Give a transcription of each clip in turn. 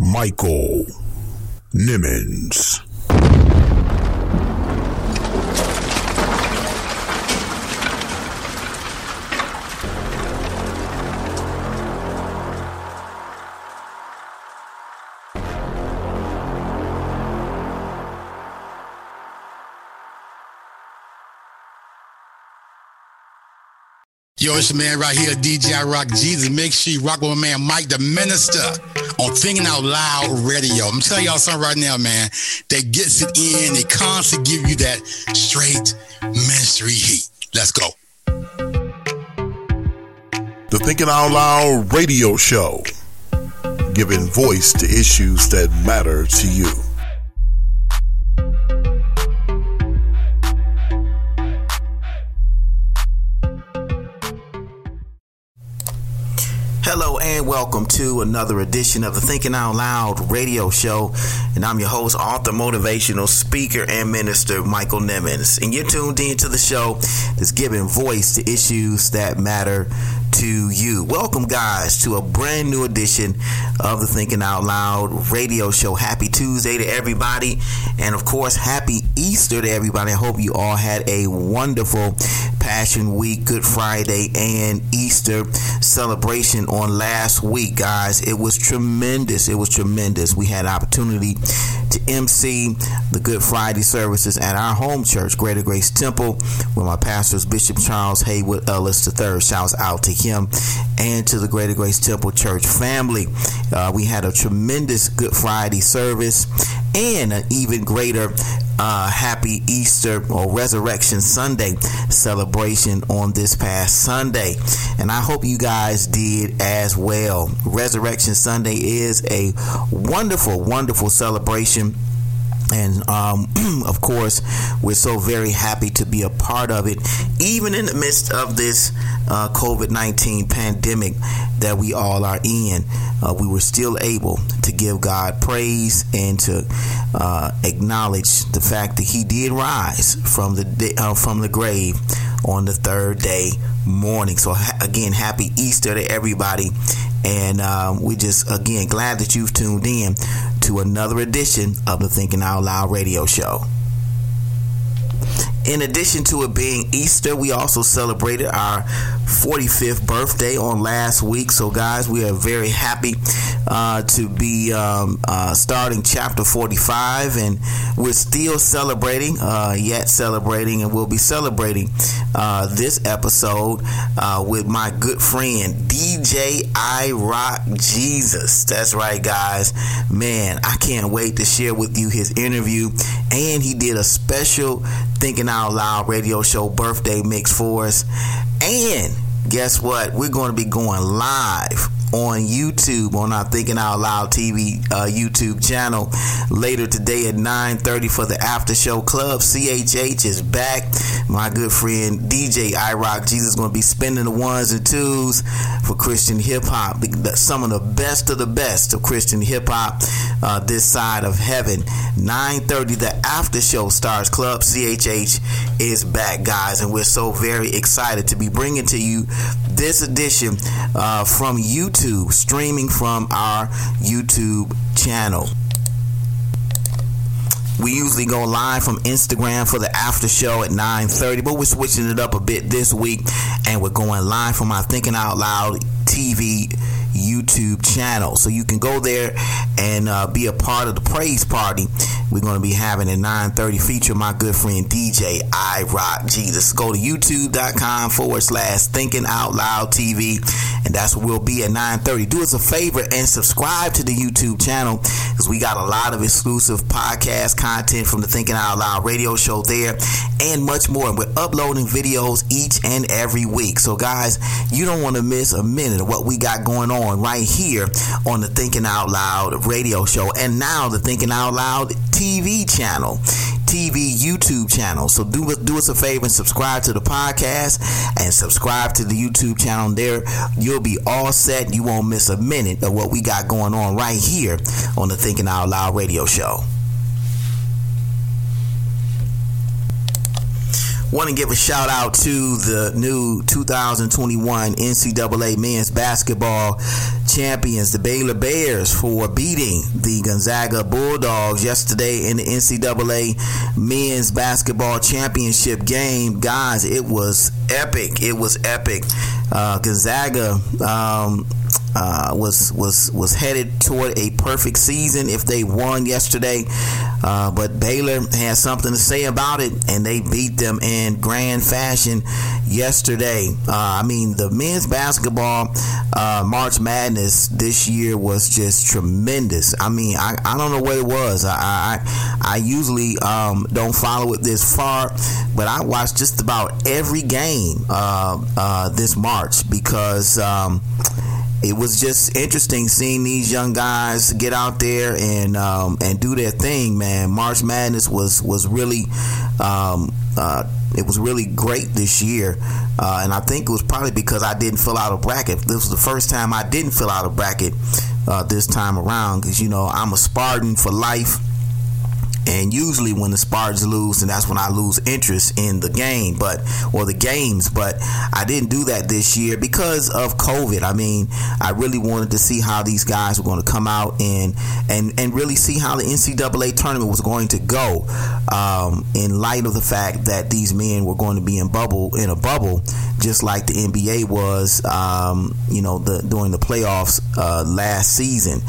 Michael Nimmons. Yo, it's your man right here, DJ Rock Jesus. Make sure you rock with my man Mike the Minister on Thinking Out Loud Radio. I'm telling y'all something right now, man, that gets it in. They constantly give you that straight ministry heat. Let's go. The Thinking Out Loud radio show, giving voice to issues that matter to you. Hello and welcome to another edition of the Thinking Out Loud radio show. And I'm your host, author, motivational speaker, and minister, Michael Nimmons. And you're tuned in to the show that's giving voice to issues that matter to you. Welcome, guys, to a brand new edition of the Thinking Out Loud radio show. Happy Tuesday to everybody. And of course, happy Easter to everybody. I hope you all had a wonderful Passion Week, Good Friday, and Easter celebration on last week, guys. It was tremendous. It was tremendous. We had opportunity to MC the Good Friday services at our home church, Greater Grace Temple, where my pastors, Bishop Charles Haywood Ellis III, shouts out to him and to the Greater Grace Temple Church family. Uh, we had a tremendous Good Friday service and an even greater uh, Happy Easter or Resurrection Sunday celebration on this past Sunday. And I hope you guys did as well. Resurrection Sunday is a wonderful, wonderful celebration. And um, of course, we're so very happy to be a part of it, even in the midst of this uh, COVID 19 pandemic that we all are in. Uh, we were still able to give God praise and to uh, acknowledge the fact that He did rise from the uh, from the grave on the third day morning. So ha- again, happy Easter to everybody, and um, we just again glad that you've tuned in to another edition of the Thinking Out Loud radio show. In addition to it being Easter, we also celebrated our 45th birthday on last week. So, guys, we are very happy uh, to be um, uh, starting chapter 45, and we're still celebrating, uh, yet celebrating, and we'll be celebrating uh, this episode uh, with my good friend DJ I Rock Jesus. That's right, guys. Man, I can't wait to share with you his interview, and he did a special Thinking Out Loud radio show birthday mix for us. And guess what? We're going to be going live on YouTube on our Thinking Out Loud TV uh, YouTube channel later today at 9:30 for the after show club. CHH is back. My good friend DJ iRock Jesus is going to be spending the ones and twos for Christian hip hop. Some of the best of the best of Christian hip hop uh, this side of heaven. 9:30 the after show stars. Club CHH is back, guys, and we're so very excited to be bringing to you this edition uh, from YouTube, streaming from our YouTube channel. We usually go live from Instagram for the after show at 9:30, but we're switching it up a bit this week, and we're going live from our Thinking Out Loud TV YouTube channel. So you can go there and uh, be a part of the praise party. We're going to be having at 9:30 feature my good friend DJ I Rock Jesus. Go to YouTube.com forward slash Thinking Out Loud TV, and that's where we'll be at 9:30. Do us a favor and subscribe to the YouTube channel because we got a lot of exclusive podcast content from the Thinking Out Loud radio show there, and much more. And we're uploading videos each and every week. So guys, you don't want to miss a minute of what we got going on on right here on the Thinking Out Loud radio show and now the Thinking Out Loud TV channel. TV YouTube channel. So do do us a favor and subscribe to the podcast and subscribe to the YouTube channel. There, you'll be all set. You won't miss a minute of what we got going on right here on the Thinking Out Loud radio show. Want to give a shout out to the new 2021 NCAA men's basketball champions, the Baylor Bears, for beating the Gonzaga Bulldogs yesterday in the NCAA men's basketball championship game. Guys, it was epic. It was epic. Uh, Gonzaga um, uh, was was was headed toward a perfect season if they won yesterday, uh, but Baylor had something to say about it, and they beat them in grand fashion yesterday. Uh, I mean, the men's basketball uh, March Madness this year was just tremendous. I mean, I, I don't know what it was. I I, I usually um, don't follow it this far, but I watched just about every game uh, this March because. Um, it was just interesting seeing these young guys get out there and um, and do their thing, man. March Madness was was really um, uh, it was really great this year, uh, and I think it was probably because I didn't fill out a bracket. This was the first time I didn't fill out a bracket uh, this time around because you know I'm a Spartan for life. And usually, when the Spartans lose, and that's when I lose interest in the game, but or the games. But I didn't do that this year because of COVID. I mean, I really wanted to see how these guys were going to come out and and and really see how the NCAA tournament was going to go. Um, in light of the fact that these men were going to be in bubble in a bubble, just like the NBA was, um, you know, the during the playoffs uh, last season.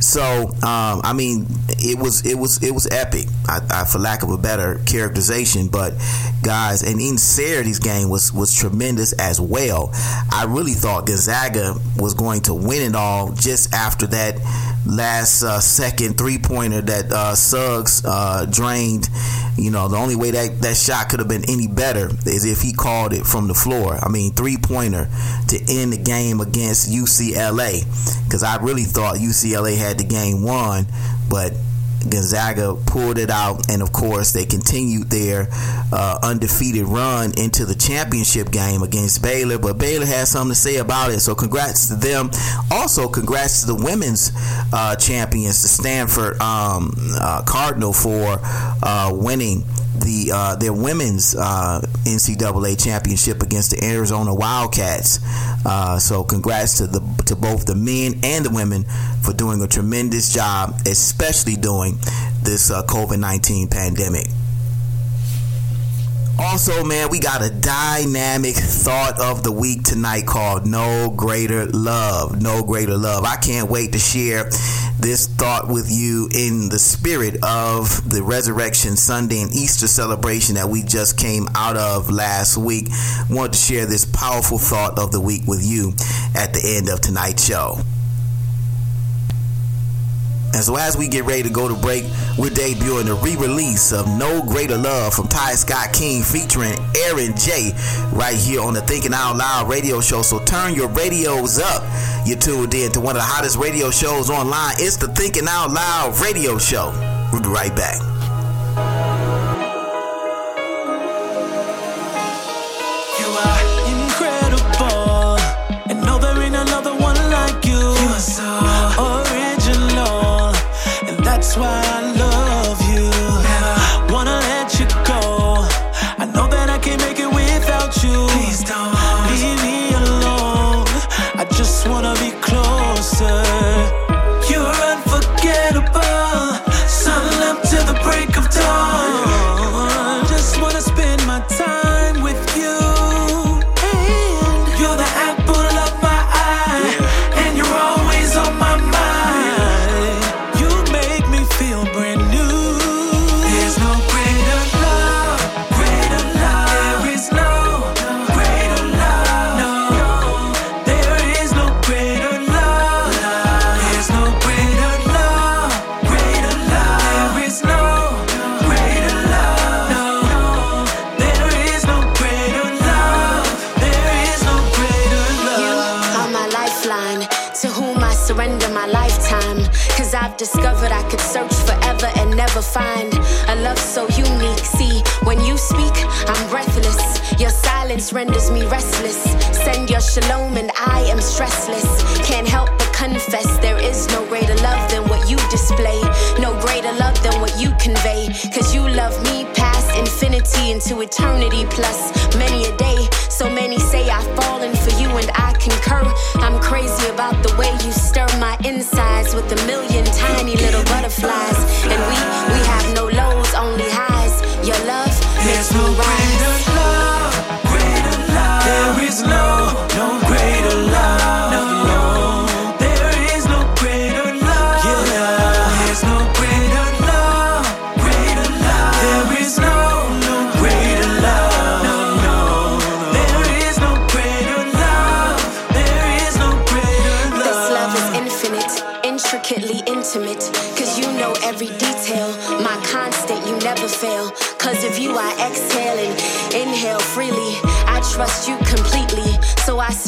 So, um, I mean, it was it was it was epic. I, I, for lack of a better characterization, but guys, and in Saturday's game was was tremendous as well. I really thought Gonzaga was going to win it all just after that last uh, second three pointer that uh, Suggs uh, drained. You know, the only way that that shot could have been any better is if he called it from the floor. I mean, three pointer to end the game against UCLA because I really thought UCLA had the game won, but Gonzaga pulled it out, and of course, they continued their uh, undefeated run into the championship game against Baylor. But Baylor has something to say about it, so congrats to them. Also, congrats to the women's uh, champions, the Stanford um, uh, Cardinal, for uh, winning the uh, their women's uh, NCAA championship against the Arizona Wildcats. Uh, so congrats to the to both the men and the women for doing a tremendous job, especially during this uh, COVID nineteen pandemic. Also, man, we got a dynamic thought of the week tonight called No Greater Love. No Greater Love. I can't wait to share this thought with you in the spirit of the Resurrection Sunday and Easter celebration that we just came out of last week. I want to share this powerful thought of the week with you at the end of tonight's show. And so as we get ready to go to break, we're debuting the re-release of No Greater Love from Ty Scott King featuring Aaron J right here on the Thinking Out Loud radio show. So turn your radios up. You're tuned in to one of the hottest radio shows online. It's the Thinking Out Loud radio show. We'll be right back. That's why never find a love so unique. See, when you speak, I'm breathless. Your silence renders me restless. Send your shalom and I am stressless. Can't help but confess there is no greater love than what you display. No greater love than what you convey. Cause you love me past infinity into eternity plus many a day. So many say I've fallen for you and I concur. I'm crazy about the way you stir my insides with a million tiny little butterflies.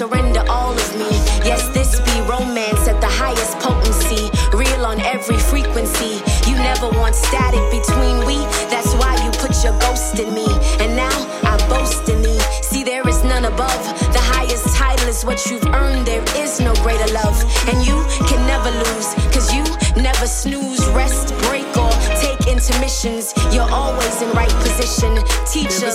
Surrender all of me. Yes, this be romance at the highest potency. Real on every frequency. You never want static between we. That's why you put your ghost in me. And now I boast in me. See, there is none above. The highest title is what you've earned. There is no greater love. And you can never lose. Cause you never snooze, rest, break, or take intermissions. You're always in right position. Teacher,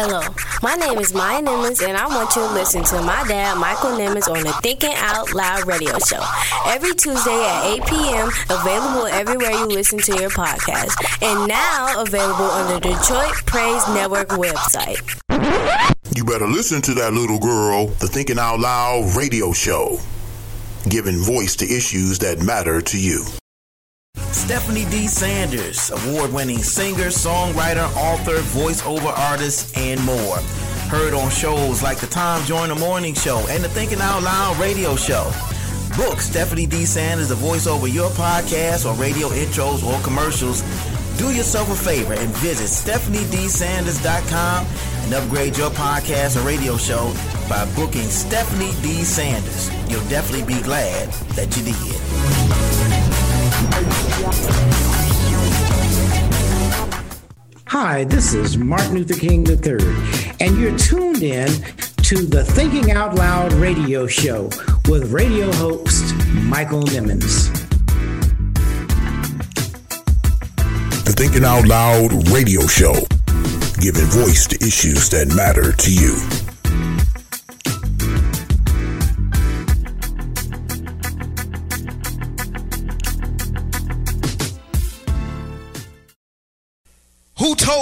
Hello, my name is Maya Nimmons, and I want you to listen to my dad, Michael Nimmons, on the Thinking Out Loud radio show every Tuesday at 8 p.m. Available everywhere you listen to your podcast, and now available on the Detroit Praise Network website. You better listen to that little girl, the Thinking Out Loud radio show, giving voice to issues that matter to you. Stephanie D. Sanders, award winning singer, songwriter, author, voiceover artist, and more. Heard on shows like the Tom Joyner Morning Show and the Thinking Out Loud radio show. Book Stephanie D. Sanders to voice over your podcast or radio intros or commercials. Do yourself a favor and visit StephanieDSanders.com and upgrade your podcast or radio show by booking Stephanie D. Sanders. You'll definitely be glad that you did. Hi, this is Martin Luther King III, and you're tuned in to the Thinking Out Loud radio show with radio host Michael Nimmons. The Thinking Out Loud radio show, giving voice to issues that matter to you.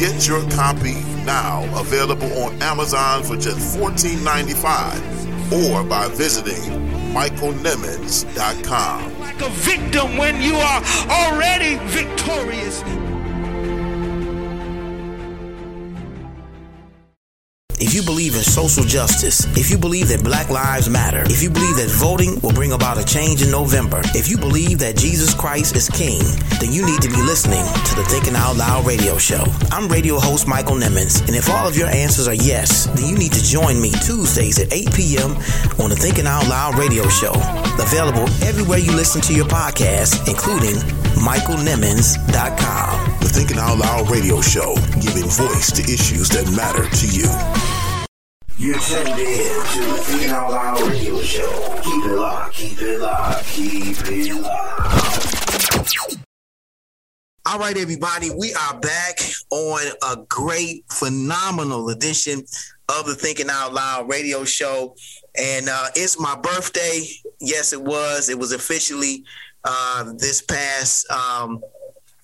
Get your copy now, available on Amazon for just $14.95 or by visiting michaelnimmons.com. Like a victim when you are already victorious. If you believe in social justice, if you believe that black lives matter, if you believe that voting will bring about a change in November, if you believe that Jesus Christ is King, then you need to be listening to the Thinking Out Loud radio show. I'm radio host Michael Nimmons, and if all of your answers are yes, then you need to join me Tuesdays at 8 p.m. on the Thinking Out Loud radio show. Available everywhere you listen to your podcast, including michaelnimmons.com. The Thinking Out Loud radio show, giving voice to issues that matter to you. You're tuned in to the Thinking Out Loud radio show. Keep it locked, keep it locked, keep it locked. All right, everybody, we are back on a great, phenomenal edition of the Thinking Out Loud radio show. And uh, it's my birthday. Yes, it was. It was officially uh, this past um,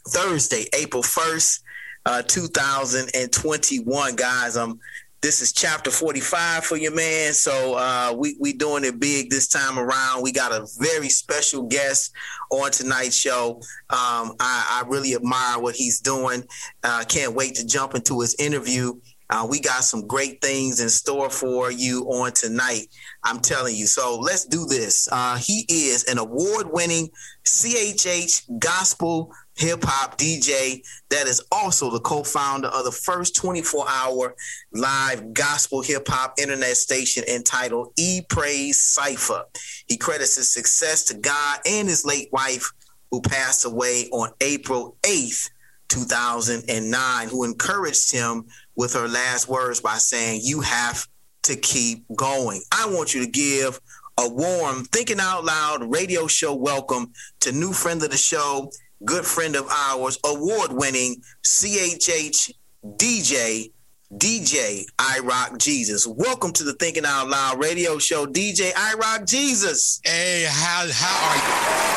Thursday, April 1st, uh, 2021, guys. I'm this is chapter 45 for your man. So uh, we we doing it big this time around. We got a very special guest on tonight's show. Um, I, I really admire what he's doing. Uh, can't wait to jump into his interview. Uh, we got some great things in store for you on tonight. I'm telling you. So let's do this. Uh, he is an award winning CHH gospel hip hop DJ that is also the co founder of the first 24 hour live gospel hip hop internet station entitled E Praise Cypher. He credits his success to God and his late wife, who passed away on April 8th. 2009, who encouraged him with her last words by saying, You have to keep going. I want you to give a warm Thinking Out Loud radio show welcome to new friend of the show, good friend of ours, award winning CHH DJ, DJ I Rock Jesus. Welcome to the Thinking Out Loud radio show, DJ I Rock Jesus. Hey, how how are you?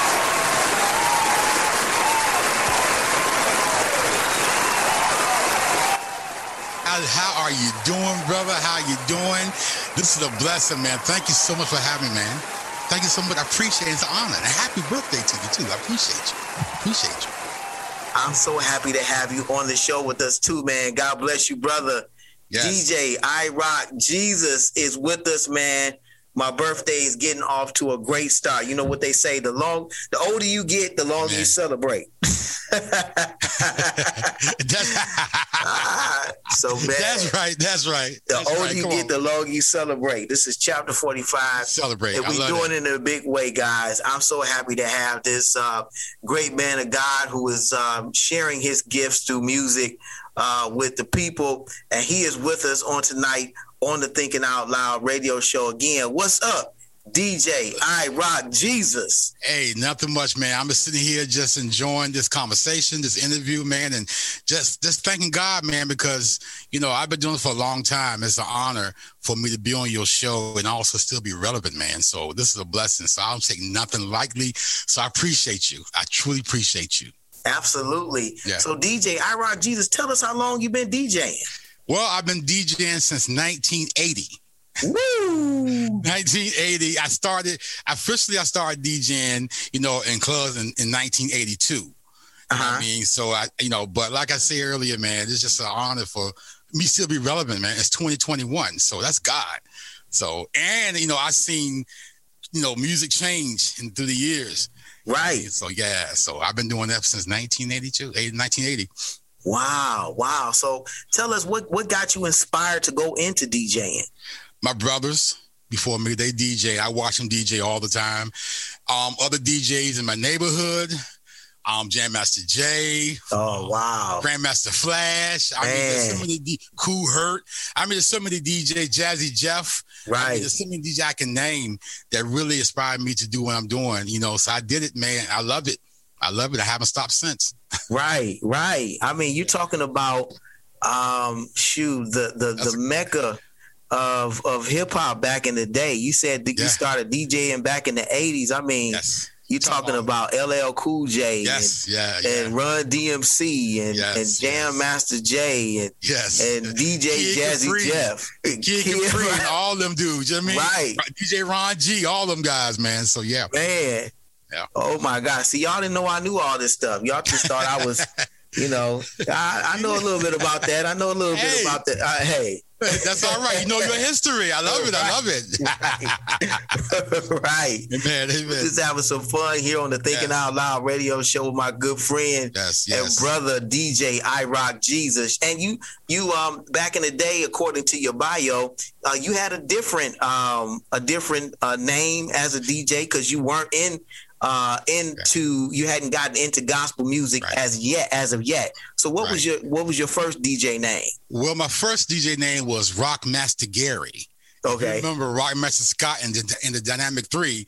How, are you doing, brother? How you doing? This is a blessing, man. Thank you so much for having me, man. Thank you so much. I appreciate it. It's an honor. And a happy birthday to you, too. I appreciate you. Appreciate you. I'm so happy to have you on the show with us too, man. God bless you, brother. Yes. DJ I Rock Jesus is with us, man. My birthday is getting off to a great start. You know what they say: the long, the older you get, the longer Man. you celebrate. That's, Ah, so man, that's right. That's right. the That's older right. you Come get, on. the longer you celebrate. This is chapter 45. Celebrate. And we're doing it. it in a big way, guys. I'm so happy to have this uh, great man of God who is um, sharing his gifts through music uh, with the people. And he is with us on tonight on the Thinking Out Loud radio show again. What's up, DJ I Rock Jesus? Hey, nothing much, man. I'm just sitting here just enjoying this conversation, this interview, man, and just just thanking God, man, because you know I've been doing it for a long time. It's an honor for me to be on your show and also still be relevant, man. So this is a blessing. So I don't take nothing lightly. So I appreciate you. I truly appreciate you. Absolutely. Yeah. So DJ I Rock Jesus, tell us how long you've been DJing. Well, I've been DJing since 1980. Woo! 1980. I started officially. I started DJing, you know, in clubs in, in 1982. You know what Uh-huh. I mean? So I, you know, but like I said earlier, man, it's just an honor for me still be relevant, man. It's 2021, so that's God. So and you know, I've seen, you know, music change in through the years. Right. So yeah, so I've been doing that since 1982, eh, 1980. Wow, wow. So tell us what what got you inspired to go into DJing? my brothers before me they dj i watch them dj all the time um other djs in my neighborhood um, Jam Master Jay. Oh wow. Grandmaster Flash. I mean, there's so Man. many D- Kool Herc. I mean, there's so many DJ Jazzy Jeff. I mean, Right. there's so many DJ I can name that really inspired me to do what I'm doing. You know, so I did it, man. I love it. I love it. I haven't stopped since. Right, right. I mean, you're talking about um shoot, the the That's the a- mecca of of hip hop back in the day. You said that you started DJing back in the 80s. I mean, Yes. You're talking about LL Cool J Yes. Yeah. and, yeah. and Run DMC and, Yes, and Jam yes. Master Jay and yes. and DJ Kid Jazzy. Jeff. Kid Kid- Capri and all them dudes. You know what I mean? Right. DJ Ron G, all them guys, man. So yeah. Man. Yeah. Oh my God. See, y'all didn't know I knew all this stuff. Y'all just thought I was, you know, I, I know a little bit about that. I know a little Hey. bit about that. Uh, hey. That's all right. You know your history. I love it. I love it. right. man, amen. Just having some fun here on the Thinking Yes. Out Loud radio show with my good friend Yes, and brother DJ I Rock Jesus. And you, you, um, back in the day, according to your bio, uh, you had a different, um, a different uh, name as a DJ because you weren't in, uh, into, you hadn't gotten into gospel music Right. as yet, as of yet. So what was your, what was your first DJ name? Well, my first DJ name was Rock Master Gary. Okay. remember Rock Master Scott and the, and the Dynamic Three?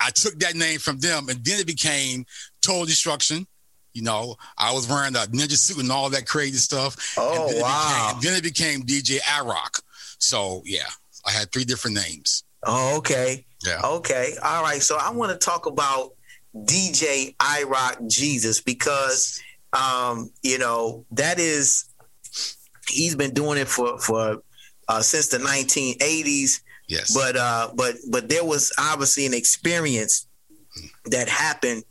I took that name from them, and then it became Total Destruction. You know, I was wearing a ninja suit and all that crazy stuff. Oh, and then wow. It became, then it became DJ Rock. So yeah, I had three different names. Oh, okay. Yeah. Okay. All right. So I want to talk about DJ iRock Jesus because um, you know, that is he's been doing it for for uh, since the 1980s, Yes. but uh but but there was obviously an experience that happened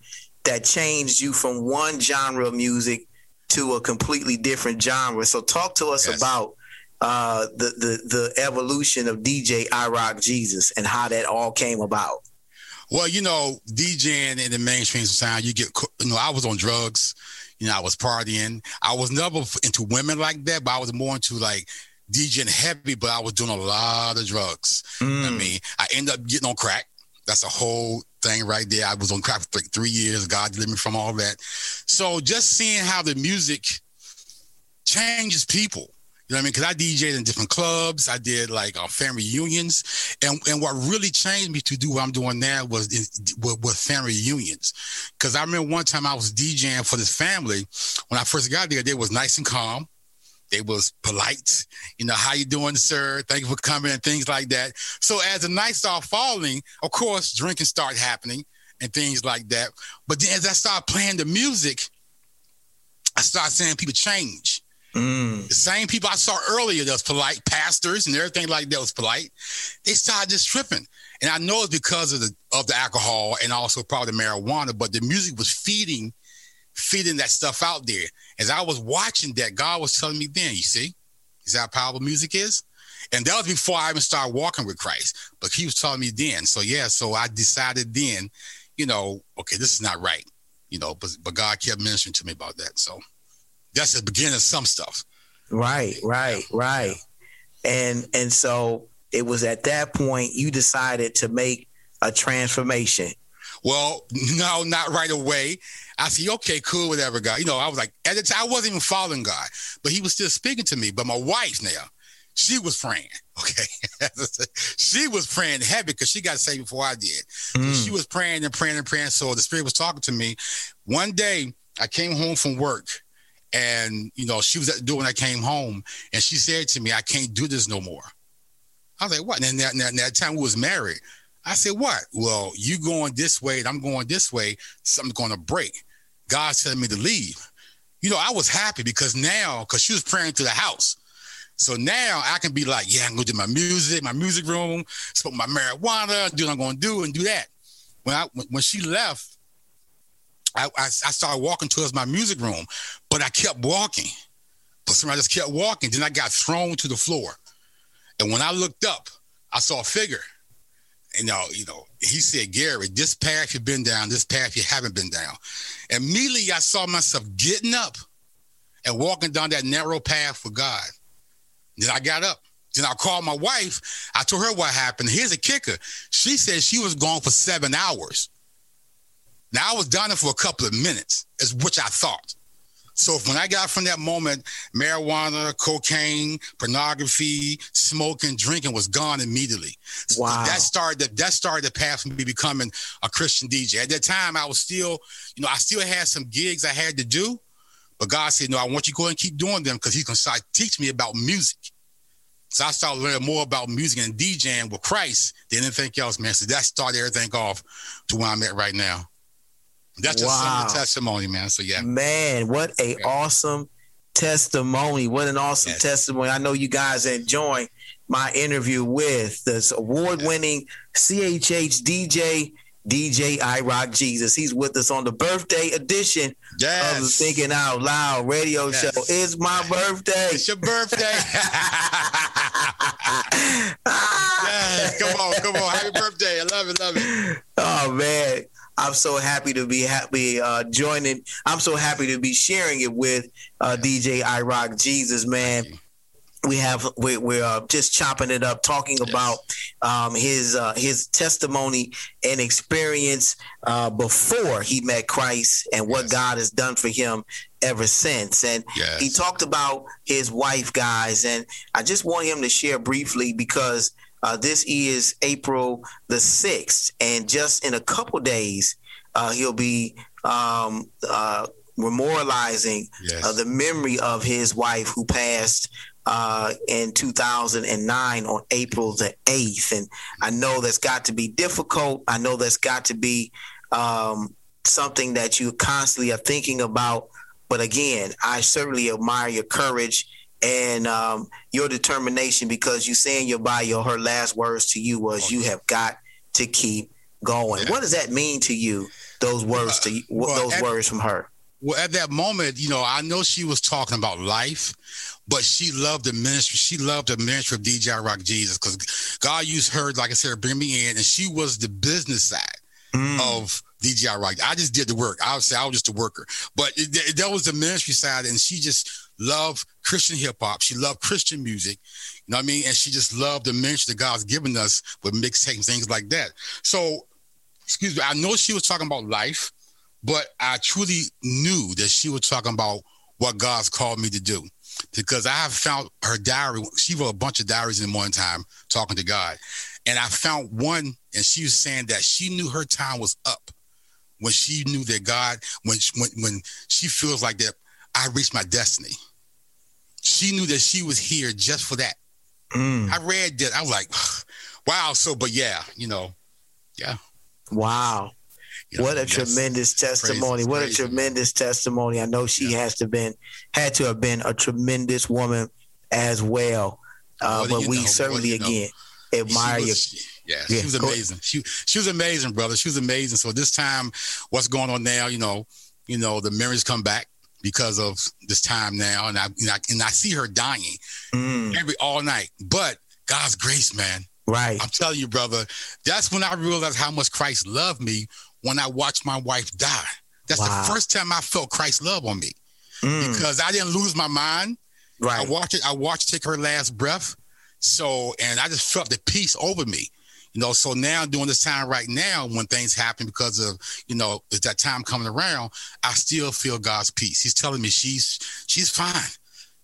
that changed you from one genre of music to a completely different genre. So talk to us Yes. about uh, the, the the evolution of DJ iRock Jesus and how that all came about. Well, you know, DJing in the mainstream sound, you get, you know, I was on drugs, you know, I was partying. I was never into women like that, but I was more into like DJing heavy, but I was doing a lot of drugs. I mean, I ended up getting on crack. That's a whole thing right there. I was on crack for like three years. God delivered me from all that. So just seeing how the music changes people. You know what I mean? Because I DJed in different clubs. I did like uh, family reunions, and and what really changed me to do what I'm doing now was in, family reunions. Because I remember one time I was DJing for this family. When I first got there, they was nice and calm. They was polite. You know, how you doing, sir? Thank you for coming and things like that. So as the night started falling, of course, drinking started happening and things like that. But then as I started playing the music, I started seeing people change. Mm. The same people I saw earlier that was polite, pastors and everything like that was polite, they started just tripping. And I know it's because of the of the alcohol and also probably marijuana, but the music was feeding feeding that stuff out there. As I was watching that, God was telling me then, you see, is that how powerful music is? And that was before I even started walking with Christ. But he was telling me then. So yeah, so I decided then, you know, okay, this is not right. You know, but but God kept ministering to me about that. So that's the beginning of some stuff. Right, right, right. And and so it was at that point you decided to make a transformation. Well, no, not right away. I see, okay, cool, whatever, God. You know, I was like, at the time, I wasn't even following God, but he was still speaking to me. But my wife now, she was praying, okay? she was praying heavy because she got saved before I did. So hmm. she was praying and praying and praying. So the Spirit was talking to me. One day, I came home from work and, you know, she was at the door when I came home and she said to me, I can't do this no more. I was like, what? And that, that, that time we was married. I said, what? Well, you going this way and I'm going this way. Something's going to break. God's telling me to leave. You know, I was happy because now, because she was praying to the house. So now I can be like, yeah, I'm going to do my music, my music room, smoke my marijuana, do what I'm going to do and do that. When I when, when she left, I, I, I started walking towards my music room, but I kept walking. But somebody just kept walking. Then I got thrown to the floor. And when I looked up, I saw a figure. And you know, you know, he said, Gary, this path you've been down, this path you haven't been down. And Immediately I saw myself getting up and walking down that narrow path for God. Then I got up. Then I called my wife. I told her what happened. Here's a kicker. She said she was gone for seven hours. Now I was down there for a couple of minutes, is which I thought. So when I got from that moment, marijuana, cocaine, pornography, smoking, drinking was gone immediately. Wow. That started that started the path for me becoming a Christian DJ. At that time, I was still, you know, I still had some gigs I had to do, but God said, No, I want you to go and keep doing them because He's gonna start teach me about music. So I started learning more about music and DJing with Christ than anything else, man. So that started everything off to where I'm at right now. That's just some of the testimony, man. So yeah. Man, what a awesome testimony. What an awesome Yes. testimony. I know you guys enjoying my interview with this award-winning CHH DJ, DJ I Rock Jesus. He's with us on the birthday edition of the Thinking Out Loud radio Yes. show. It's my birthday. It's your birthday. yes. Come on, come on. Happy birthday. I love it, love it. Oh man, I'm so happy to be happy uh, joining. I'm so happy to be sharing it with uh, DJ I Rock Jesus, man. We have we, we're uh, just chopping it up, talking about um, his uh, his testimony and experience uh, before he met Christ and what Yes. God has done for him ever since. And Yes. he talked about his wife, guys, and I just want him to share briefly because uh, this is April the 6th, and just in a couple days, uh, he'll be um, uh, memorializing Yes. uh, the memory of his wife who passed uh, in 2009 on April the 8th. And I know that's got to be difficult. I know that's got to be um, something that you constantly are thinking about. But again, I certainly admire your courage and um, your determination because you say in your bio, her last words to you was, "You have got to keep going." Yeah. What does that mean to you? Those words to you, well, those at- words from her. Well, at that moment, you know, I know she was talking about life, but she loved the ministry. She loved the ministry of DJ Rock Jesus because God used her, like I said, to bring me in, and she was the business side Mm. of DJ Rock. I just did the work. I would say I was just a worker, but it, it- that was the ministry side, and she just loved Christian hip hop. She loved Christian music. You know what I mean? And she just loved the ministry that God's given us with mixtapes and things like that. So, excuse me, I know she was talking about life, but I truly knew that she was talking about what God's called me to do. Because I have found her diary. She wrote a bunch of diaries in one time talking to God. And I found one, and she was saying that she knew her time was up when she knew that God, when when when she feels like that, I reached my destiny. She knew that she was here just for that. Mm. I read that. I was like, wow. So, but yeah, you know, yeah. Wow. you know, what a yes. tremendous testimony. Crazy, what a tremendous testimony. I know she Yeah. has to been had to have been a tremendous woman as well. Uh, but we know? Certainly you know? again admire you. yeah, Yeah, she was amazing. She she was amazing, brother. She was amazing. So this time, what's going on now? You know, you know, the memories come back because of this time now, and I and I, and I see her dying Mm, every all night. But God's grace, man. right. I'm telling you, brother. That's when I realized how much Christ loved me when I watched my wife die. That's Wow. the first time I felt Christ's love on me Mm, because I didn't lose my mind. Right. I watched it. I watched take her last breath. So, and I just felt the peace over me. You know, so now during this time right now, when things happen because of, you know, it's that time coming around, I still feel God's peace. He's telling me she's she's fine.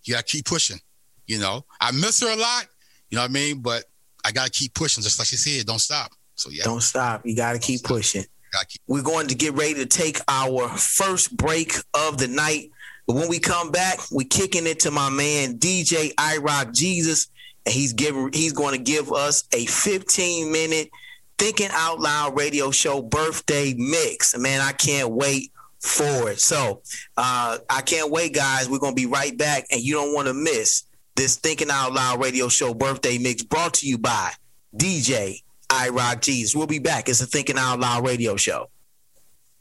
You gotta keep pushing. You know, I miss her a lot. You know what I mean? But I gotta keep pushing, just like she said. Don't stop. So yeah, Don't stop. You got to keep stop. pushing. gotta keep. We're going to get ready to take our first break of the night. But when we come back, we kicking it to my man DJ I Rock Jesus, he's giving he's going to give us a 15 minute thinking out loud radio show birthday mix. Man, I can't wait for it. So uh, I can't wait, guys. We're gonna be right back, and you don't want to miss this thinking out loud radio show birthday mix brought to you by DJ I Rock Jesus. We'll be back. It's a thinking out loud radio show.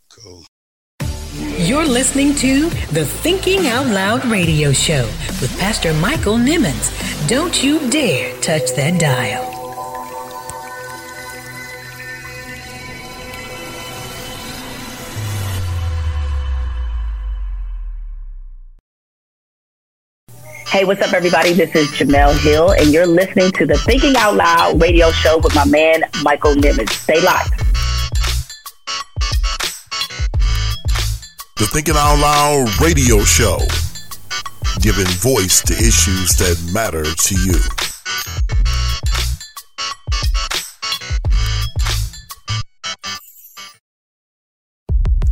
Cool. You're listening to the Thinking Out Loud radio show with Pastor Michael Nimmons. Don't you dare touch that dial. Hey, what's up, everybody? This is Jemele Hill, and you're listening to the Thinking Out Loud radio show with my man, Michael Nimmons. Stay locked. The Thinking Out Loud radio show, giving voice to issues that matter to you.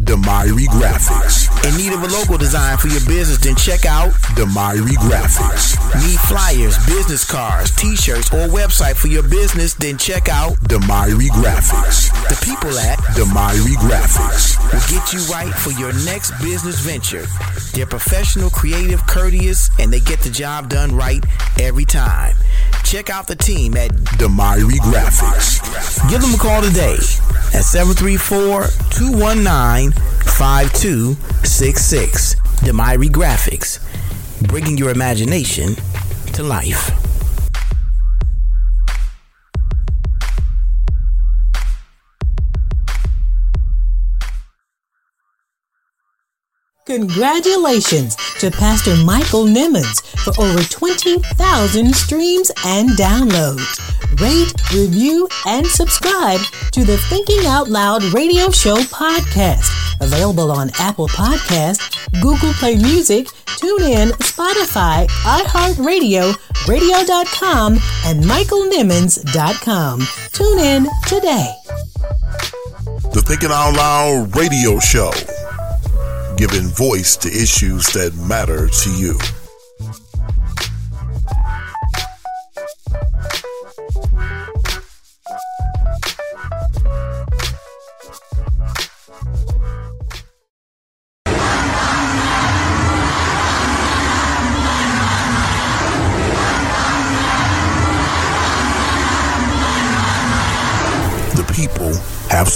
Demyri Graphics. In need of a logo design for your business, then check out Demyri Graphics. Need flyers, business cards, t-shirts, or website for your business, then check out Demyri Graphics. The people at Demyri Graphics will get you right for your next business venture. They're professional, creative, courteous, and they get the job done right every time. Check out the team at Demyri Graphics. Give them a call today at 734-219-5266. Graphics, bringing your imagination to life. Congratulations to Pastor Michael Nimmons for over 20,000 streams and downloads. Rate, review, and subscribe to the Thinking Out Loud Radio Show podcast. Available on Apple Podcast, Google Play Music, TuneIn, Spotify, iHeartRadio, Radio.com, and MichaelNimmons.com. Tune in today. The Thinking Out Loud radio show, giving voice to issues that matter to you.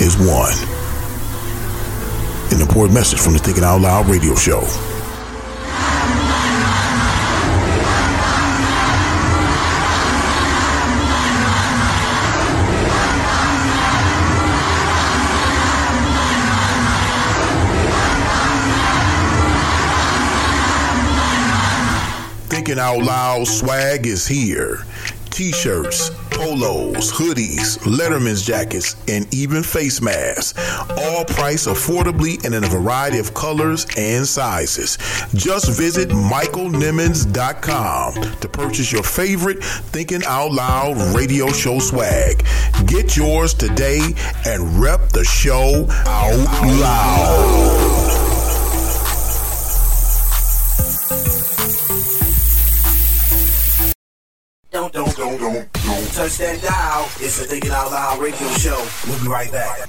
is won. An important message from the Thinking Out Loud radio show. Thinking Out Loud swag is here. T-shirts, polos, hoodies, Letterman's jackets, and even face masks. All priced affordably and in a variety of colors and sizes. Just visit michaelnimmons.com to purchase your favorite Thinking Out Loud radio show swag. Get yours today and rep the show out loud. Touch that dial. It's the Thinking Out Loud radio show. We'll be right back.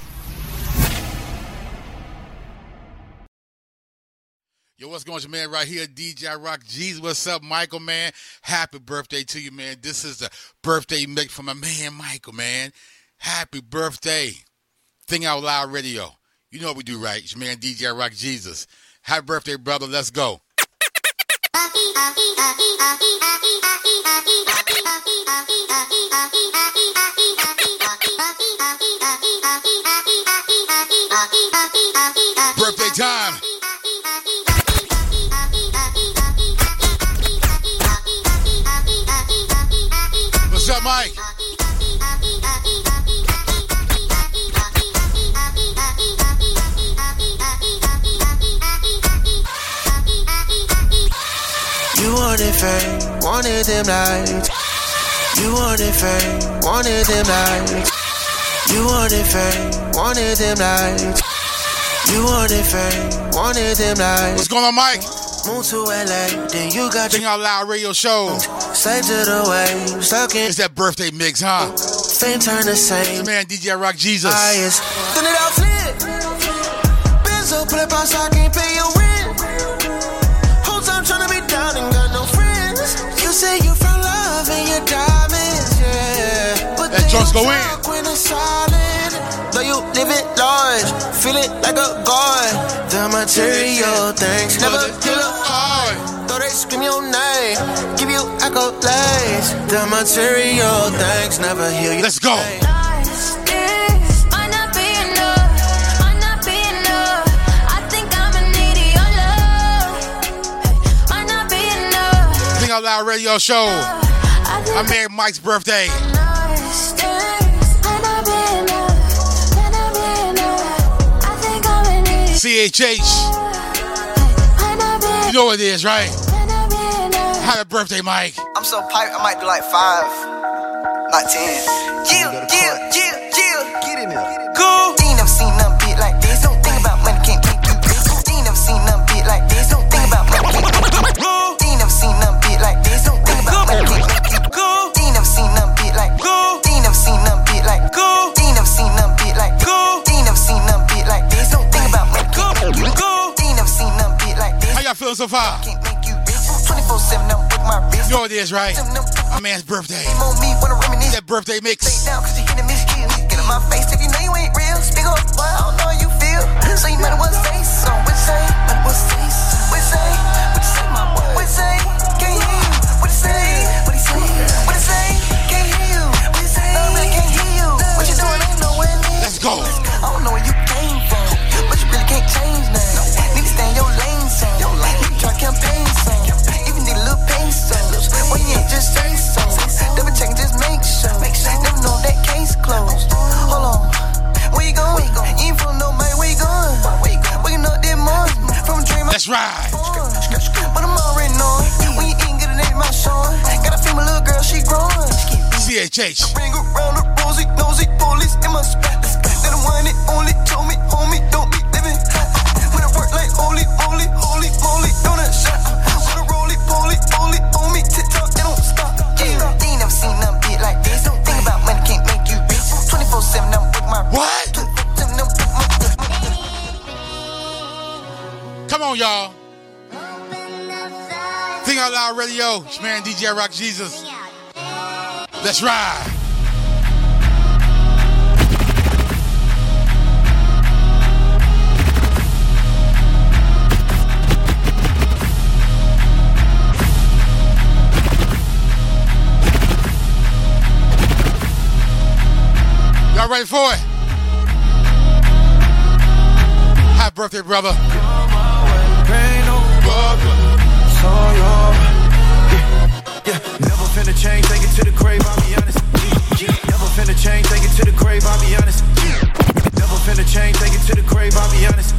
Yo, what's going on, man? Right here, DJ Rock Jesus. What's up, Michael, man? Happy birthday to you, man. This is the birthday mix for my man, Michael, man. Happy birthday. Think Out Loud Radio. You know what we do, right? It's your man, DJ Rock Jesus. Happy birthday, brother. Let's go. Birthday time. Wanted fame, wanted them nights. You wanted fame, wanted them nights. You wanted fame, wanted them nights. You wanted fame, wanted them nights. What's going on, Mike? Move to LA, then you got Think Out Loud Radio Show. Slave to the way, stuck in. It's that birthday mix, huh? Fame turn the same. It's man, DJ Rock Jesus. Then it out flip. Benzo up outside, can't pay your rent. Go in. talk When it's silent, though you live it large. charge. Feel it like a guard. The material things never get hard. Though they scream your name, give you accolades. The material things never heal you. Let's go. Think Out Loud Radio Show. I'm here Mike's birthday. CHH. You know what it is, right? Happy birthday, Mike. I'm so hyped, I might do like five, not ten. Y'all feeling so far? Can't make you rich. 24/7, I'm with my wrist. You know what it is, right? My man's birthday. Name on me, wanna reminisce. That birthday mix. down cause you hit a miskill. Get my face if you know you ain't real. Speak up, boy, I don't know how you feel. So you might as well say so. What say? Might as well say CHH. Ring around the rosy, nosy police in my spot. They the one that only told me, homie, don't be living. When I work like holy, holy, holy, moly, donut shot. When I roly, poly, holy, on me, TikTok, they don't stop. Yeah, they ain't never seen nothing big like this. Don't think about money, can't make you rich. 24-7, I'm with my What? Come on, y'all. Think Out Loud Radio. It's man DJ Rock Jesus. Let's ride. Y'all ready for it? Happy birthday, brother. Yeah, never finna change, take it to the grave, I'll be honest. Never finna change, take it to the grave, I'll be honest. Never finna change, take it to the grave, I'll be honest.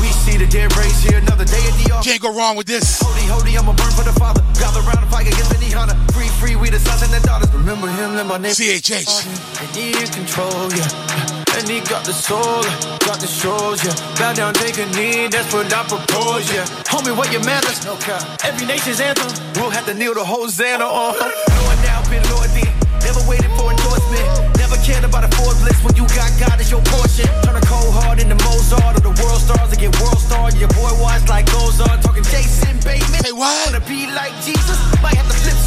We see the dead race here, another day at the office. Can't go wrong with this. Holy, holy, I'ma burn for the father. Gather round and fight against any hunter. Free, free, we the sons and the daughters. Remember him, live my name. CHH. And he control, yeah. And he got the soul, got the shows, yeah. Bow down, take a knee, that's what I propose, yeah. Homie, what your manners? No cap. Every nation's anthem, we'll have to kneel to Hosanna uh-huh. on. Lord now, been Lord. Never waited for endorsement. Never cared about a Forbes list when you got God as your portion. Turn a cold heart into Mozart or the world stars to get world star. Your boy watch like Ozark, talking Jason Bateman. Hey, what? Wanna be like Jesus? Might have to flip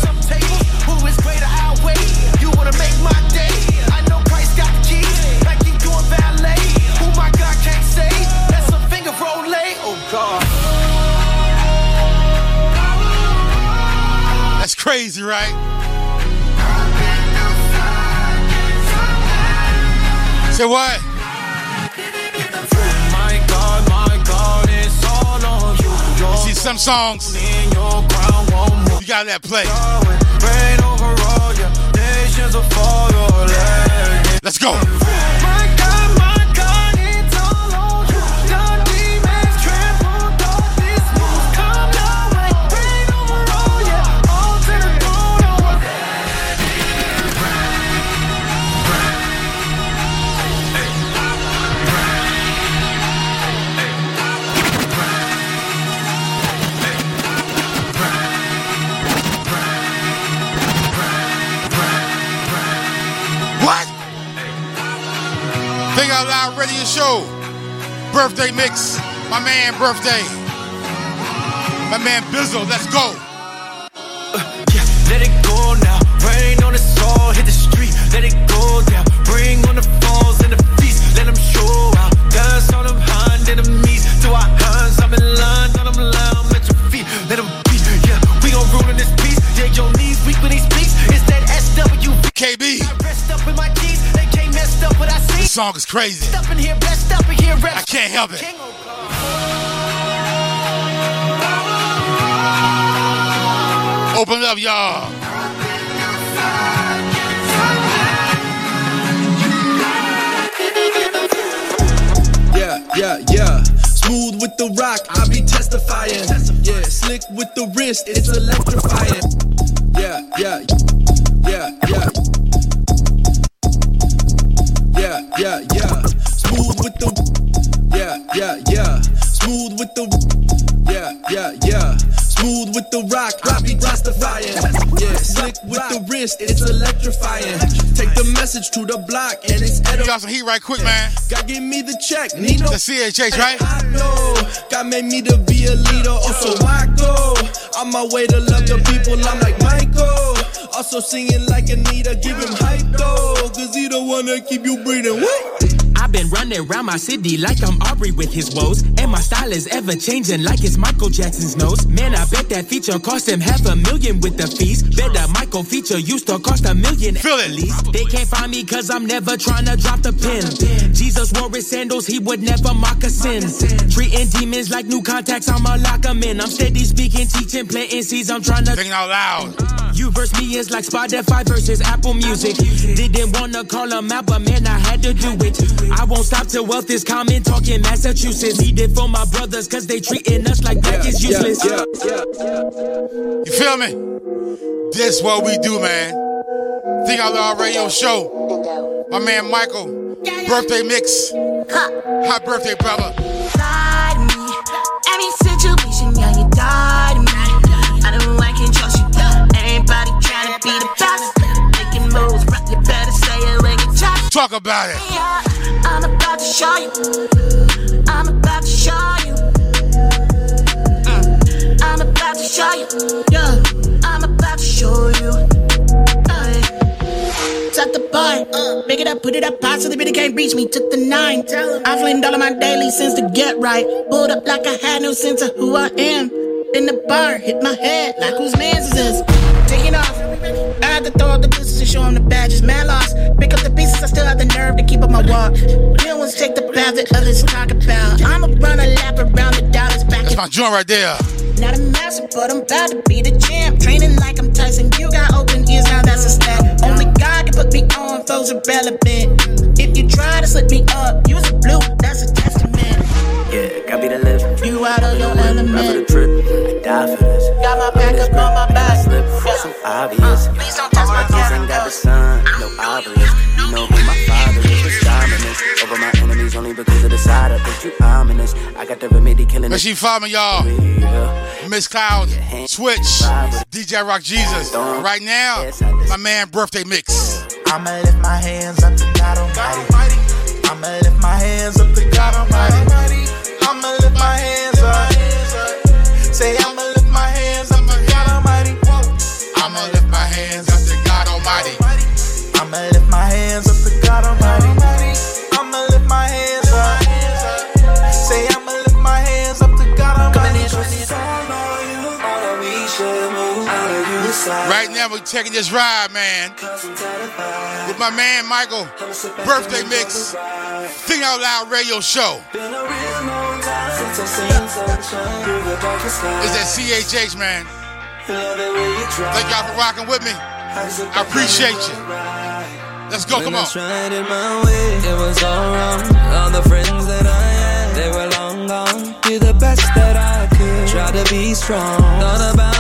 right? Say what? My God, my God, it's all on you. You see some songs, In your crown won't move. you got that play. Let's over Think Out Loud Radio Show. Birthday mix. My man, birthday. My man, Bizzle. Let's go. Yeah, Let it go now. Rain on us all, hit the street. Let it go down. Bring song is crazy. Up in here, blessed up in here, I can't help it. Open up, y'all. Yeah, yeah, yeah. Smooth with the rock, I be testifying. Yeah, slick with the wrist, it's electrifying. Yeah, yeah, yeah, yeah. Yeah, yeah, yeah. Smooth with the. Yeah, yeah, yeah. Smooth with the. Yeah, yeah, yeah. Smooth with the rock, I be testifying. Yeah, slick with the wrist, it's electrifying. Take the message to the block, and it's You got some heat right quick, man. God give me the check, Nino. The CHH, right? I know. God made me to be a leader, oh, also I go. On my way to love the people, I'm like Michael. Also singing like Anita, give him hype though. Cause he the one that keep you breathing. What? I've been running around my city like I'm Aubrey with his woes. And my style is ever changing like it's Michael Jackson's nose. Man, I bet that feature cost him half a million with the fees. Bet that Michael feature used to cost a million at least. They can't find me cause I'm never trying to drop the pin. Jesus wore his sandals, he would never mock a. Treating demons like new contacts, I'ma lock 'em in. I'm steady speaking, teaching, planting seeds, I'm trying to. Sing out loud. You verse me is like Spotify versus Apple Music. Didn't wanna call them out, but man, I had to do it. I won't stop till wealth is common, talking Massachusetts. Need it for my brothers, cause they treating us like black is useless. You feel me? This what we do, man. Think Out Loud Radio Show. My man Michael, birthday mix. Happy birthday, brother. Me. Every situation, yeah, you die to me. I don't like and trust you. Everybody trying to be the best. Making moves, right? You better say it when you try. Talk about it. Yeah, I'm about to show you. I'm about to show you. Mm. I'm about to show you. Yeah, I'm about to show you. Top the bar, uh, make it up, put it up, so they really can't reach me. Took the nine, I flamed all of my daily sins to get right. Pulled up like I had no sense of who I am. In the bar, hit my head like whose man's is this? Taking off, I had to throw up the deuces and show him the badges. Man lost, pick up the pieces, I still have the nerve to keep up my walk. Real ones take the path that others talk about. I'ma run a lap around the dollars back. That's my joint right there. Not a master, but I'm about to be the champ. Training like I'm Tyson. You got open ears, now that's a stat. Only God can put me on, foes irrelevant. If you try to slip me up, use a blue, that's a testament. Yeah, got me the lift. You out of your Ride for element. the trip. I die for this. Got my back up on my back. Slip for some obvious. Uh, please don't touch my Ain't got the sun, no obvious. You know who my father is, It's dominant. Over my enemies only because of the side I think you ominous. I got the remedy killing Make sure you follow me, y'all. Mixcloud, Switch, DJ Rock Jesus. Right now, my man birthday mix. I'ma lift my hands up to God Almighty. I'ma lift my hands up to God Almighty. My hands up. Say I'ma lift my hands up to God Almighty. I'ma lift my hands up to God Almighty. I'ma lift my hands up to God Almighty. Right now, we're taking this ride, man. With my man Michael, birthday mix, Think Out Loud Radio Show. It's that CHH, man. Thank y'all for rocking with me. I appreciate you. Let's go, come on. it my way, it was all wrong. All the friends that I had, they were long gone. Be the best that I could. Try to be strong. Thought about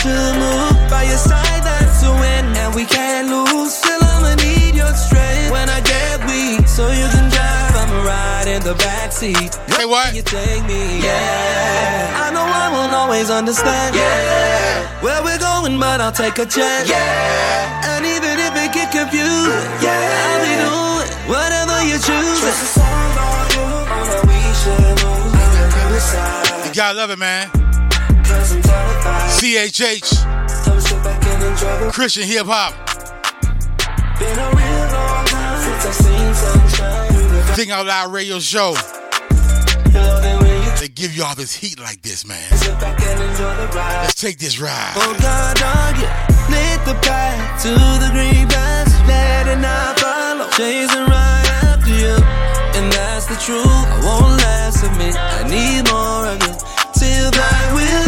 should move. By your side, that's a win, and we can't lose. Still, I'ma need your strength when I get weak, so you can drive. I'ma ride in the backseat. Hey, what? You take me, yeah. I know I won't always understand, yeah. Where we're going, but I'll take a chance, yeah. And even if it get confused, yeah, I'll be doing whatever you choose. You gotta love it, man. CHH. Christian hip hop. Think Out Loud Radio Show. They give you all this heat like this, man. Let's take this ride. Oh God, dog, yeah. The path to the green follow, chasing right after you, and that's the truth. I won't last a minute. I need more of you till will.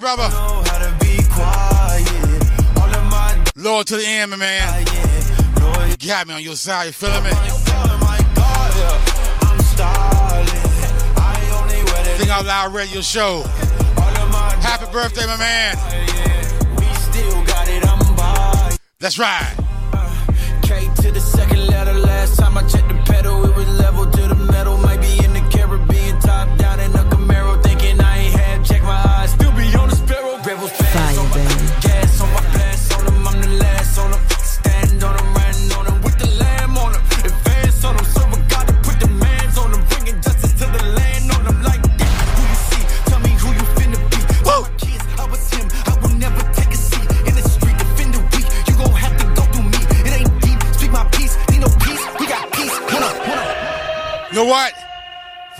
brother. Lord to the end, man. You got me on your side, you feeling me? Think out loud radio show. Happy birthday, my man. That's right. Uh, K to the second letter last time I checked the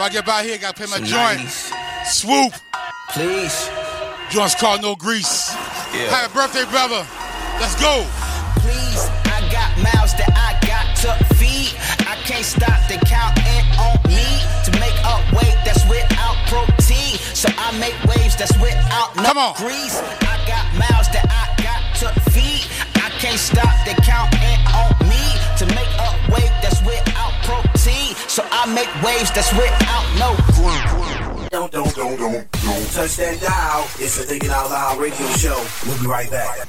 If I get by here, gotta pay my joint. Swoop. Please. Joint's called No Grease. Yeah. Happy birthday, brother. Let's go. Please, I got mouths that I got to feed. I can't stop the counting on me to make up weight that's without protein. So I make waves that's without no grease. I got mouths that I got to feed. I can't stop the counting on me to make up weight that's without protein. So I make waves that's without no grease. Don't, don't, don't, don't, don't touch that dial. It's the Thinking Out Loud radio show. We'll be right back.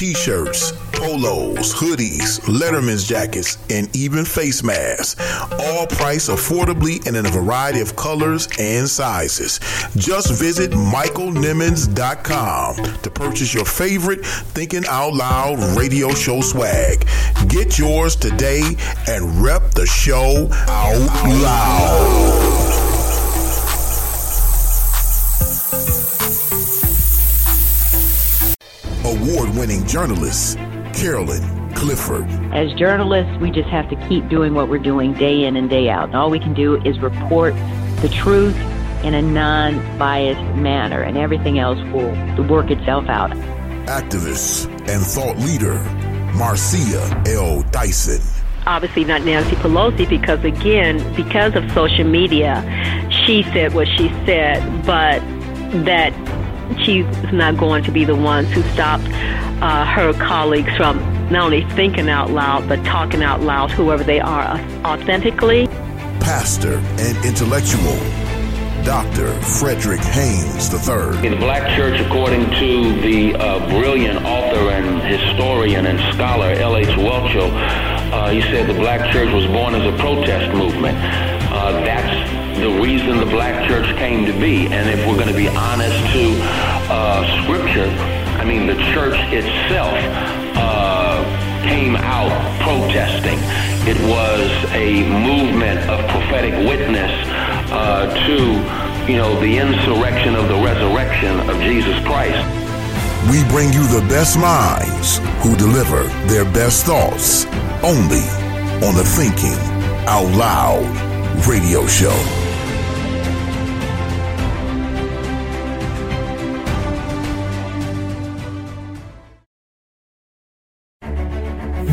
T-shirts, polos, hoodies, Letterman's jackets, and even face masks. All priced affordably and in a variety of colors and sizes. Just visit michaelnimmons.com to purchase your favorite Thinking Out Loud radio show swag. Get yours today and rep the show out loud. Award winning journalist Carolyn Clifford. As journalists, we just have to keep doing what we're doing day in and day out. And all we can do is report the truth in a non biased manner, and everything else will work itself out. Activist and thought leader Marcia L. Dyson. obviously not Nancy Pelosi because again, because of social media, she said what she said, but that she's not going to be the ones who stop uh, her colleagues from not only thinking out loud but talking out loud, whoever they are, authentically. Pastor and intellectual Dr. Frederick Haynes III. In the black church, according to the uh, brilliant author and historian and scholar L.H. Welcho, uh, he said the black church was born as a protest movement. Uh, that's the reason the black church came to be. And if we're going to be honest to uh, scripture, I mean, the church itself uh, came out protesting. It was a movement of prophetic witness uh, to, you know, the insurrection of the resurrection of Jesus Christ. We bring you the best minds who deliver their best thoughts only on the Thinking Out Loud radio show.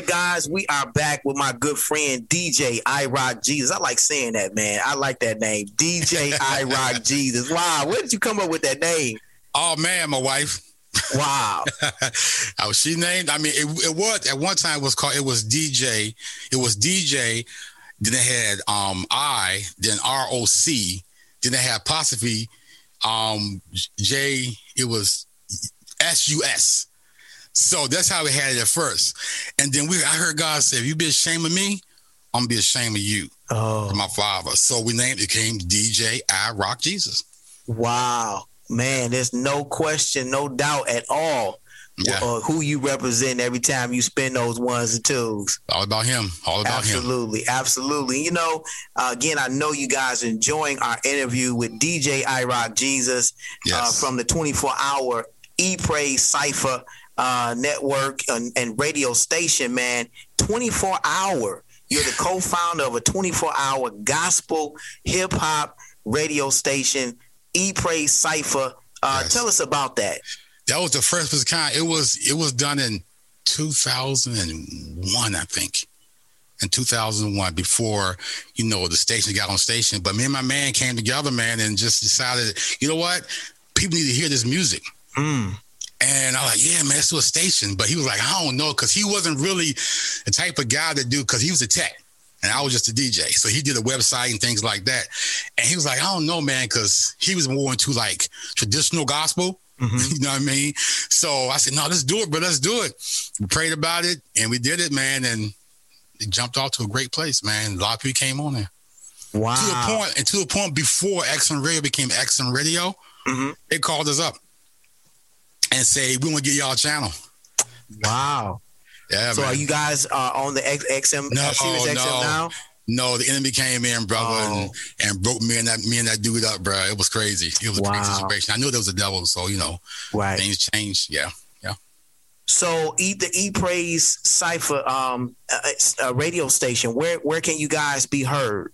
Right, guys, we are back with my good friend DJ I Rock Jesus. I like saying that, man. I like that name, DJ I Rock Jesus. Wow, where did you come up with that name? Oh man, my wife. Wow. How she named? I mean, it, it was at one time it was called. It was DJ. It was DJ. Then it had um I. Then R O C. Then it had apostrophe um J. It was S U S. So that's how we had it at first. And then we I heard God say, if you be ashamed of me, I'm gonna be ashamed of you. Oh. My father. So we named it came DJ I Rock Jesus. Wow. Man, there's no question, no doubt at all Yeah. uh, who you represent every time you spin those ones and twos. All about him. All about him. absolutely, absolutely. You know, uh, again, I know you guys are enjoying our interview with DJ I Rock Jesus uh, from the 24 hour E Praise Cipher uh, network and, and radio station, man. 24 hour. You're the co founder of a 24 hour gospel hip hop radio station, E Praise Cipher. Uh, Tell us about that. That was the first of its kind. It was it was done in 2001, I think. In 2001, before you know the station got on station, but me and my man came together, man, and just decided, you know what, people need to hear this music. Mm. And I was like, yeah, man, let's do a station. But he was like, I don't know, because he wasn't really the type of guy to do, because he was a tech and I was just a DJ. So he did a website and things like that. And he was like, I don't know, man, because he was more into like traditional gospel. Mm-hmm. you know what I mean? So I said, no, let's do it, but let's do it. We prayed about it and we did it, man. And it jumped off to a great place, man. A lot of people came on there. Wow. To the point, and to the point before XM Radio became XM Radio, mm-hmm. they called us up and say, we want to get y'all a channel. Wow. Yeah, So man. are you guys uh, on the X- XM No, uh, Sirius XM no. now? No, the enemy came in, brother, and, and broke me and that me and that dude up, bro. It was crazy. It was a crazy situation. I knew there was a devil, so you know, Right. things changed. Yeah, yeah. So E the E Praise Cipher um uh, a radio station. Where where can you guys be heard?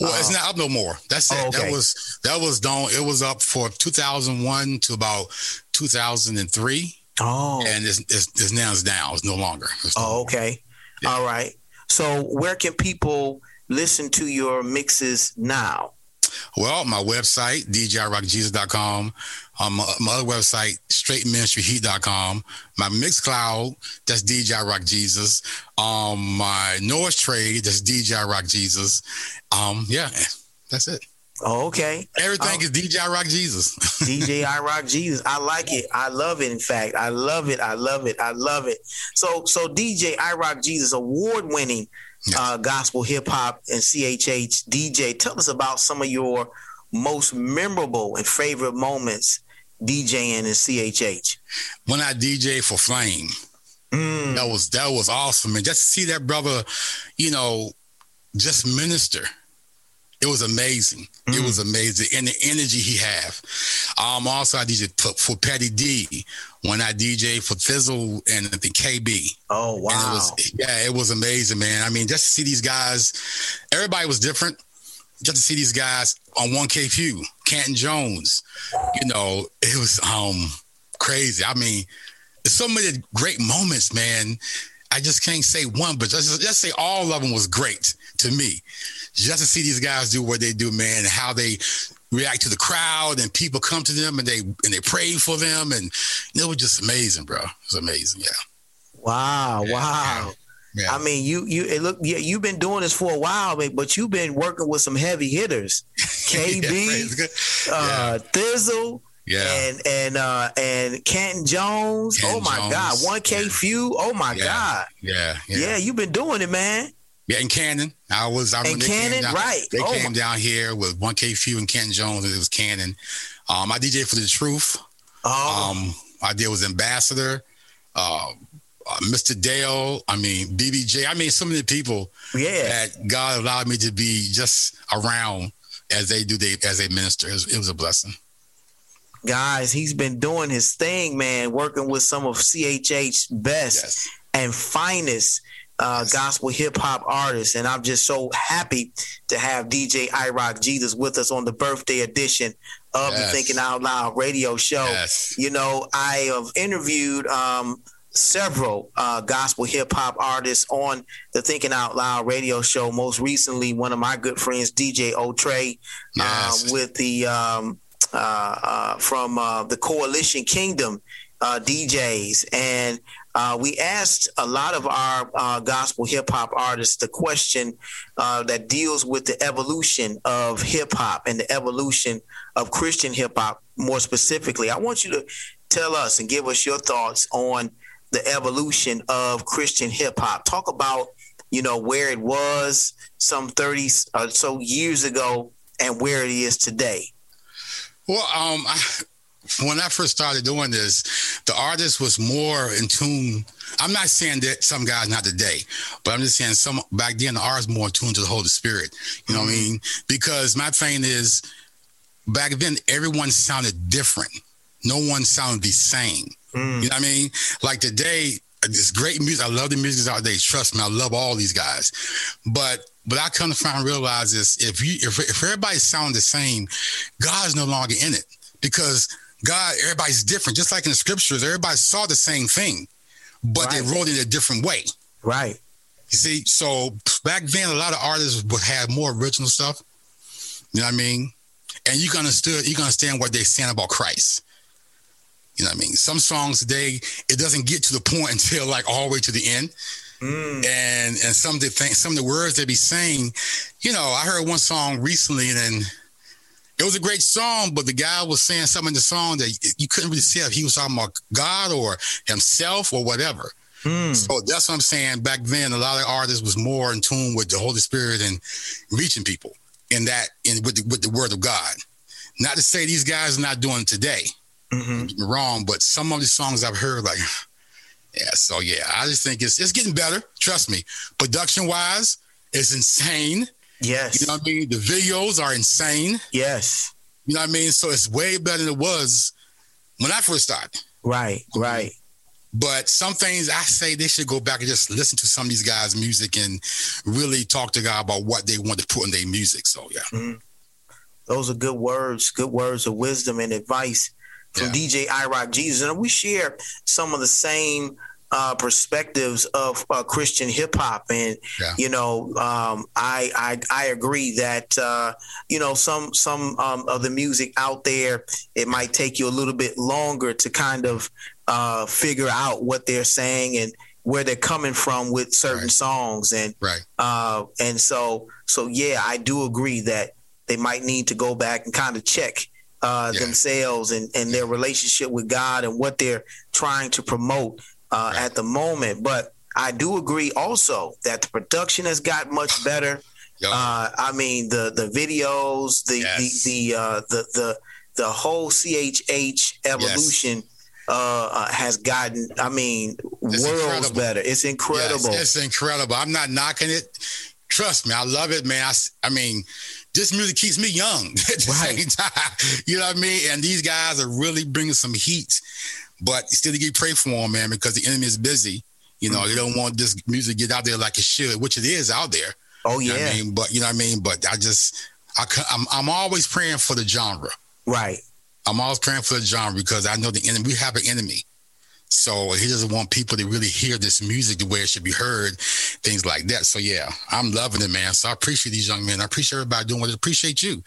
Well, it's uh-huh. not up no more. That's it. Oh, okay. That was that was done. It was up for 2001 to about 2003. Oh, and it's, it's, it's now it's down. It's no longer. It's Oh, okay. All right. So where can people listen to your mixes now? Well, my website, djrockjesus.com. Um, my, my other website, straightministryheat.com. My Mixcloud, that's DJ Rock Jesus. Um, my Noise Trade, that's DJ Rock Jesus. Um, yeah, that's it. Oh, okay. Everything is DJ Rock Jesus. DJ I Rock Jesus. I like it. I love it. In fact, I love it. I love it. I love it. So, so DJ I Rock Jesus, award winning uh, gospel hip hop and CHH DJ. Tell us about some of your most memorable and favorite moments DJing in CHH. when I DJ for Flame, that was that was awesome, and just to see that brother, you know, just minister. It was amazing. It was amazing, and the energy he have. Um, also I DJ for, for Pettidee when I DJ for Fizzle and the KB. Oh And it wow! was, yeah, it was amazing, man. I mean, just to see these guys, everybody was different. Just to see these guys on one K Phew, Canton Jones, you know, it was um crazy. I mean, so many great moments, man. I just can't say one, but just just say all of them was great to me. Just to see these guys do what they do, man, and how they react to the crowd and people come to them and they and they pray for them and it was just amazing, bro. It was amazing, yeah. Wow! wow! Yeah. I mean, you you it look yeah, you've been doing this for a while, but- you've been working with some heavy hitters, KB, uh, Thizzle, Yeah. and and uh, and Canton Jones. oh Canton my God, one K Phew. Oh my Yeah. God, Yeah, yeah. yeah. you've been doing it, man. Yeah, in Cannon. I was I In remember they came Cannon, down- right. They Oh, came my- down here with 1K Phew and Canton Jones, and it was Cannon. Um, I DJ for the truth. Oh. Um, I did was Ambassador, uh, uh, Mr. Del, I mean BBJ. I mean so many people Yeah. that God allowed me to be just around as they do they as they minister. It was, it was a blessing. guys, he's been doing his thing, man, working with some of CHH's best yes. and finest uh, gospel hip hop artists. And I'm just so happy to have DJ I Rock Jesus with us on the birthday edition of yes. the Thinking Out Loud radio show. You know, I have interviewed um, several uh, gospel hip hop artists on the Thinking Out Loud radio show. Most recently, one of my good friends, DJ O'Trey, yes. uh, with the um, uh, uh from uh, the Coalition Kingdom uh, DJs, and uh, we asked a lot of our uh, gospel hip hop artists the question that deals with the evolution of hip hop and the evolution of Christian hip hop. More specifically, I want you to tell us and give us your thoughts on the evolution of Christian hip hop. Talk about, you know, where it was some 30 or so years ago and where it is today. Well, um, I, when I first started doing this, the artist was more in tune. I'm not saying that some guys not today, but I'm just saying some back then the artist more in tune to the Holy Spirit. You know mm-hmm. what I mm-hmm. mean? Because my thing is back then everyone sounded different. No one sounded the same. Mm. You know what I mean? Like today, it's great music. I love the music out there. Trust me, I love all these guys. But but I come to find realize is if you if, if everybody sound the same, God's no longer in it because God everybody's different. Just like in the scriptures, everybody saw the same thing, but right. they wrote it a different way. Right. You see, so back then a lot of artists would have more original stuff. You know what I mean? And you can understand you can understand what they're saying about Christ. You know what I mean? Some songs today, it doesn't get to the point until like all the way to the end. Mm. And and some of the things, some of the words they be saying, you know, I heard one song recently and then it was a great song, but the guy was saying something in the song that you couldn't really see if he was talking about God or himself or whatever. Mm. So that's what I'm saying. Back then, a lot of artists was more in tune with the Holy Spirit and reaching people in that in with the, with the Word of God. Not to say these guys are not doing it today. Mm-hmm. wrong, but some of the songs I've heard, like, yeah. So yeah, I just think it's it's getting better. Trust me. Production wise, it's insane. Yes. You know what I mean? The videos are insane. Yes. You know what I mean? So it's way better than it was when I first started. Right. Right. But some things I say they should go back and just listen to some of these guys' music and really talk to God about what they want to put in their music. So yeah. Mm-hmm. Those are good words, good words of wisdom and advice from yeah. DJ I Rock Jesus, and we share some of the same uh, perspectives of uh, Christian hip hop, and yeah. you know, um, I, I I agree that uh, you know some some um, of the music out there it might take you a little bit longer to kind of uh, figure out what they're saying and where they're coming from with certain right. songs, and right, uh, and so so yeah, I do agree that they might need to go back and kind of check uh, yeah. themselves and, and their relationship with God and what they're trying to promote uh, right. at the moment. But I do agree also that the production has got much better. Uh, I mean the the videos, the yes. the the, uh, the the the whole CHH evolution. Yes. Uh, uh, has gotten, I mean, it's worlds incredible. better. It's incredible. Yes, it's incredible. I'm not knocking it. Trust me, I love it, man. I, I mean, this music keeps me young at the right. same time. You know what I mean? And these guys are really bringing some heat, but still you pray for them, man, because the enemy is busy. You know, mm-hmm. they don't want this music to get out there like it should, which it is out there. Oh yeah. You know I mean, but you know what I mean. But I just, I, I'm, I'm always praying for the genre. Right. I'm always praying for the genre because I know the enemy. We have an enemy. So he doesn't want people to really hear this music the way it should be heard, things like that. So yeah, I'm loving it, man. So I appreciate these young men. I appreciate everybody doing what they appreciate you.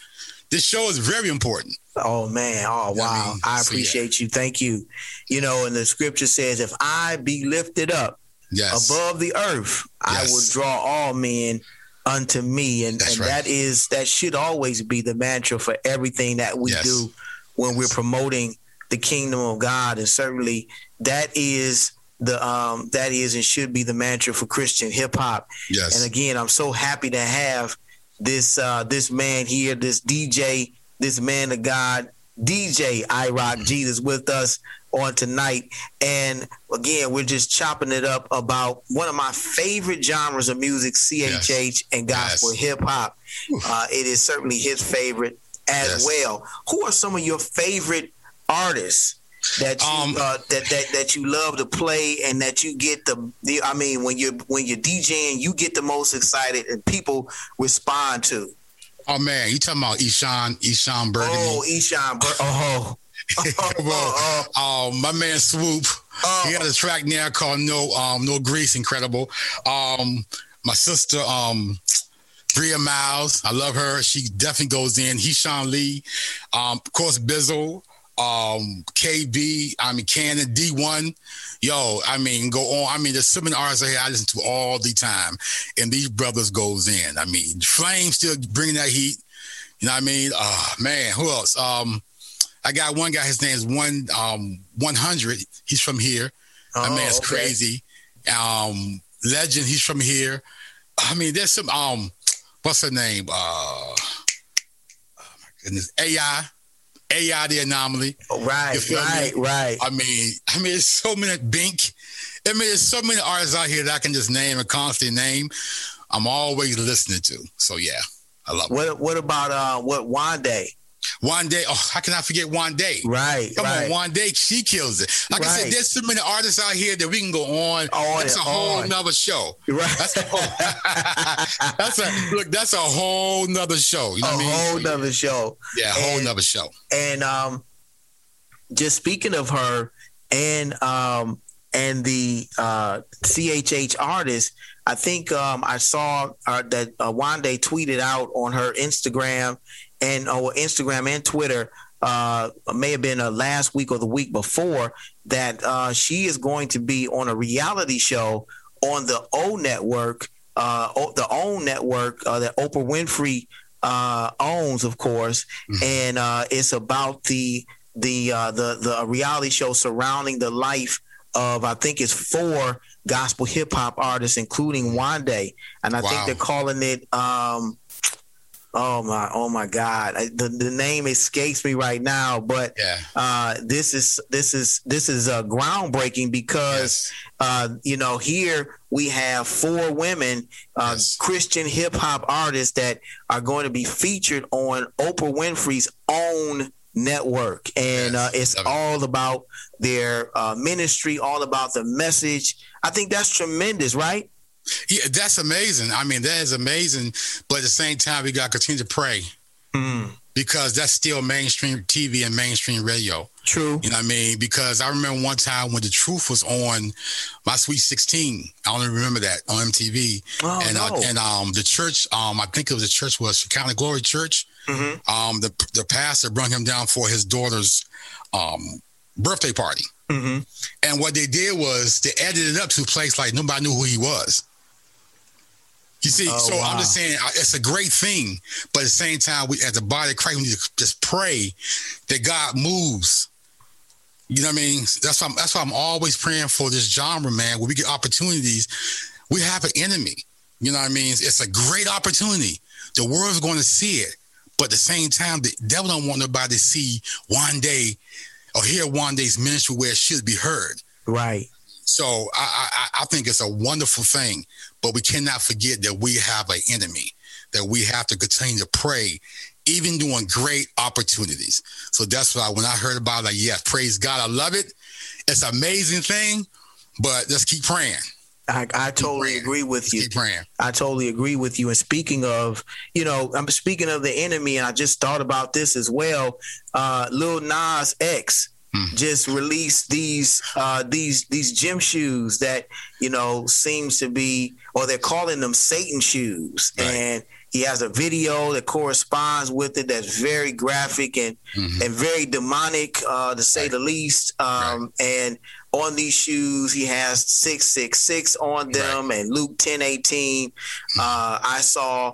This show is very important. Oh man! Oh wow! I, mean? I appreciate so, yeah. you. Thank you. You know, and the scripture says, "If I be lifted up yes. above the earth, yes. I will draw all men unto me." And, and right. that is that should always be the mantra for everything that we yes. do when we're promoting the kingdom of God, and certainly that is the um, that is and should be the mantra for Christian hip hop. Yes. And again, I'm so happy to have this uh, this man here, this DJ, this man of God, DJ I Rock Jesus with us on tonight. And again, we're just chopping it up about one of my favorite genres of music, CHH yes. and gospel yes. hip hop. Uh, it is certainly his favorite as yes. well. Who are some of your favorite artist that you Um, uh, that, that that you love to play and that you get the, the I mean when you when you're DJing you get the most excited and people respond to. Oh man, you talking about Eshawn, Eshawn Burgundy? Oh, Eshawn, Bur- oh, well, um, my man Swoop, he got a track now called "No um, No Grease," incredible. Um, my sister, um, Bria Miles, I love her. She definitely goes in. He Sean Lee, um, of course, Bizzle, um, KB, I mean Canon, D1. Yo, I mean, go on. I mean, there's so many artists here I listen to all the time, and these brothers goes in. I mean, Flame still bringing that heat. You know what I mean? Oh man, who else? Um, I got one guy. His name is one um one hundred. He's from here. I mean it's okay. crazy. Um, Legend. He's from here. I mean, there's some um, what's her name? Uh, oh my goodness, AI. AI the anomaly. Right, You feel me? right, right. I mean, I mean, there's so many Bink. I mean, there's so many artists out here that I can just name and constantly name. I'm always listening to. So yeah, I love it. What what about uh what Wande? Wande, oh, how can I forget Wande? Right, Come right. on, Wande she kills it. Like I said, there's so many artists out here that we can go on. On that's a whole on. nother show. Right. That's a whole, that's a look. That's a whole nother show. You know a what I mean? whole nother show. Yeah, a whole And- nother show. And um, just speaking of her and um and the uh, CHH artist, I think um, I saw uh, that uh, Wande tweeted out on her Instagram and or Instagram and Twitter. Uh, may have been uh, last week or the week before that uh, she is going to be on a reality show on the O Network, uh, o- the OWN network uh, that Oprah Winfrey uh, owns, of course, and uh, it's about the the uh, the the reality show surrounding the life of I think it's four gospel hip hop artists, including Wande, and I think they're calling it. Um, oh my, oh my God, I, the the name escapes me right now, but Yeah. uh, this is this is this is uh, groundbreaking because uh, you know here we have four women uh, Christian hip hop artists that are going to be featured on Oprah Winfrey's own network, and uh, it's all about their uh, ministry, all about the message. I think that's tremendous, right? Yeah, that's amazing. I mean, that is amazing. But at the same time, we got to continue to pray because that's still mainstream TV and mainstream radio. True. You know what I mean? Because I remember one time when the truth was on my Sweet 16. I only remember that on MTV. Oh, and uh, and um the church, um, I think it was the church was County Glory Church. Mm-hmm. Um, the the pastor brought him down for his daughter's um birthday party. Mm-hmm. And what they did was they edited it up to a place like nobody knew who he was. You see, Oh, so wow. I'm just saying it's a great thing, but at the same time, we as a body of Christ, we need to just pray that God moves. You know what I mean? That's why I'm, that's why I'm always praying for this genre, man. When we get opportunities, we have an enemy. You know what I mean? It's, it's a great opportunity. The world's going to see it, but at the same time, the devil don't want nobody to see Wande or hear Wande's ministry where it should be heard. Right. So I, I, I think it's a wonderful thing, but we cannot forget that we have an enemy, that we have to continue to pray, even during great opportunities. So that's why when I heard about it, like, yeah, praise God, I love it. It's an amazing thing, but let's keep praying. I, I totally agree with you. Keep praying. I totally agree with you. And speaking of, you know, I'm speaking of the enemy, and I just thought about this as well. Uh, Lil Nas X just released these uh, these these gym shoes that you know seems to be, or they're calling them Satan shoes, and he has a video that corresponds with it that's very graphic and and very demonic, uh, to say the least. Um, And on these shoes, he has six six six on them, and Luke ten eighteen. Uh, I saw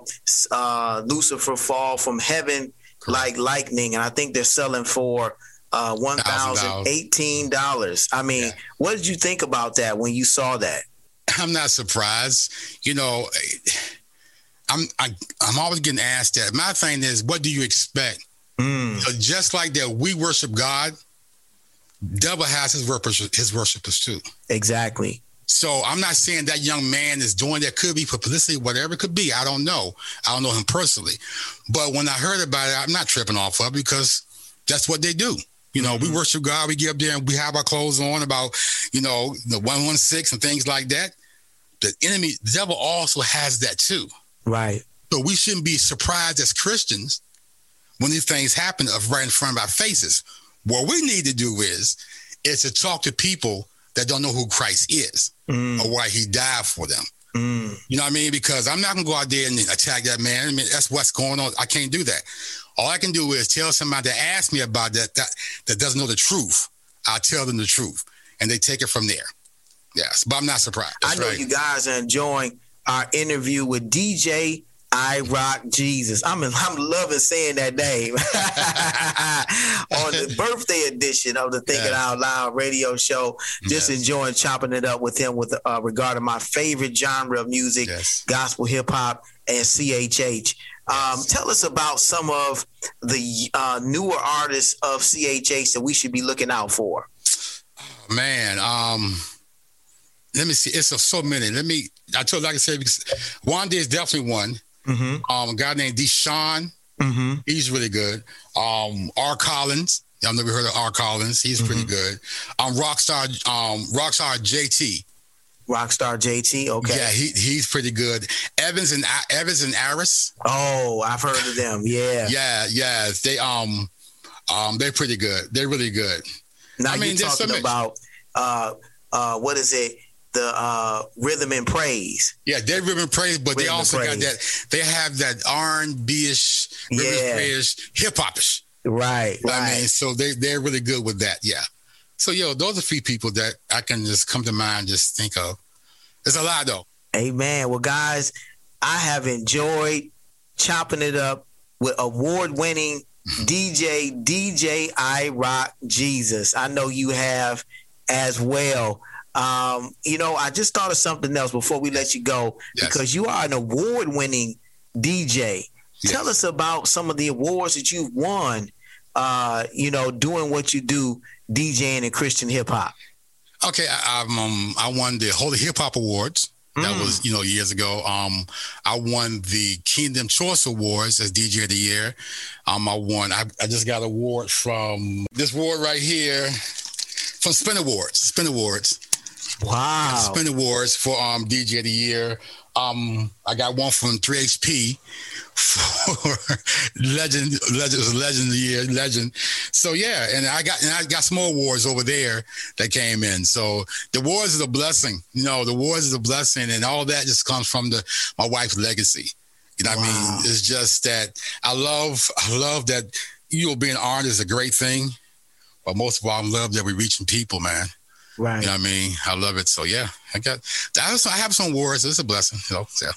uh, Lucifer fall from heaven like lightning, and I think they're selling for uh, one thousand eighteen dollars. I mean, what did you think about that when you saw that? I'm not surprised. You know, I'm I, I'm always getting asked that. My thing is, what do you expect? Mm. So just like that, we worship God. Devil has his worshipers, his worshipers too. Exactly. So I'm not saying that young man is doing that. Could be for publicity, whatever it could be. I don't know. I don't know him personally. But when I heard about it, I'm not tripping off of it because that's what they do. You know, we worship God. We get up there and we have our clothes on about, you know, the one one six and things like that. The enemy, the devil, also has that too. Right. So we shouldn't be surprised as Christians when these things happen of right in front of our faces. What we need to do is is to talk to people that don't know who Christ is Mm. or why he died for them. You know what I mean? Because I'm not gonna go out there and attack that man. I mean, that's what's going on. I can't do that. All I can do is tell somebody that asks me about that that that doesn't know the truth. I'll tell them the truth, and they take it from there. Yes, but I'm not surprised. I know you guys are enjoying our interview with DJ I Rock Jesus. I'm I'm loving saying that name on the birthday edition of the Thinking Out Loud radio show. Just enjoying chopping it up with him with uh, regarding my favorite genre of music, gospel, hip hop, and CHH. Um, tell us about some of the uh, newer artists of CHH that we should be looking out for. Man, um, let me see. It's a, so many. Let me. I told, like I said, because Wande is definitely one. Mm-hmm. Um, a guy named Deshawn. Mm-hmm. He's really good. Um, R. Collins. Y'all never heard of R. Collins. He's pretty Mm-hmm. good. Um, Rockstar. Um, Rockstar JT. Rockstar JT. Okay. Yeah, he he's pretty good. Evans and Evans and Aris. Oh, I've heard of them. Yeah. Yeah, yeah. They um um they're pretty good. They're really good. Now I mean, you're there's so talking about uh uh what is it? The uh rhythm and praise. Yeah, they're rhythm and praise, but they Rhythm and also got that. They have that R and B ish, rhythm Yeah. praise, hip hop ish. Right, I right. mean, so they they're really good with that. Yeah. So yo, those are a few people that I can just come to mind, just think of. There's a lot though. Amen. Well, guys, I have enjoyed chopping it up with award winning DJ, DJ I Rock Jesus. I know you have as well. Um, you know, I just thought of something else before we let you go because you are an award winning DJ. Tell us about some of the awards that you've won, uh, you know, doing what you do, DJing in Christian hip hop. Okay, I, um, I won the Holy Hip Hop Awards. That Mm. was you know years ago. Um, I won the Kingdom Choice Awards as DJ of the Year. Um, I won. I, I just got an award from this award right here from Spin Awards. Spin Awards. Wow. Spin Awards for um DJ of the Year. Um, I got one from 3HP for legend, legend, legend of the year, legend. So yeah, and I got and I got some awards over there that came in. So the awards is a blessing. You know, the awards is a blessing, and all that just comes from the my wife's legacy. You know what I mean? It's just that I love, I love that you know being artist is a great thing, but most of all, I love that we're reaching people, man. Right. You know what I mean? I love it. So yeah, I got I have some, I have some awards. It's a blessing. You know, so.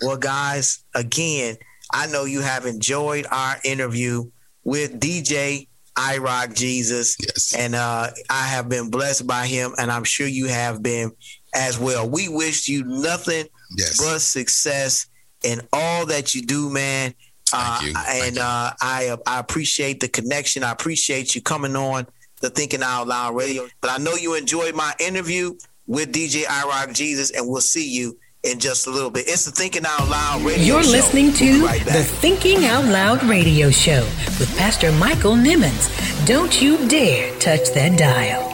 Well, guys, again, I know you have enjoyed our interview with DJ I Rock Jesus. Yes. And uh, I have been blessed by him, and I'm sure you have been as well. We wish you nothing yes. but success in all that you do, man. Uh, and uh, I I appreciate the connection. I appreciate you coming on the Thinking Out Loud radio. But I know you enjoyed my interview with DJ I Rock Jesus, and we'll see you in just a little bit. It's the Thinking Out Loud radio You're show. listening We'll to right the Thinking Out Loud radio show with Pastor Michael Nimmons. Don't you dare touch that dial.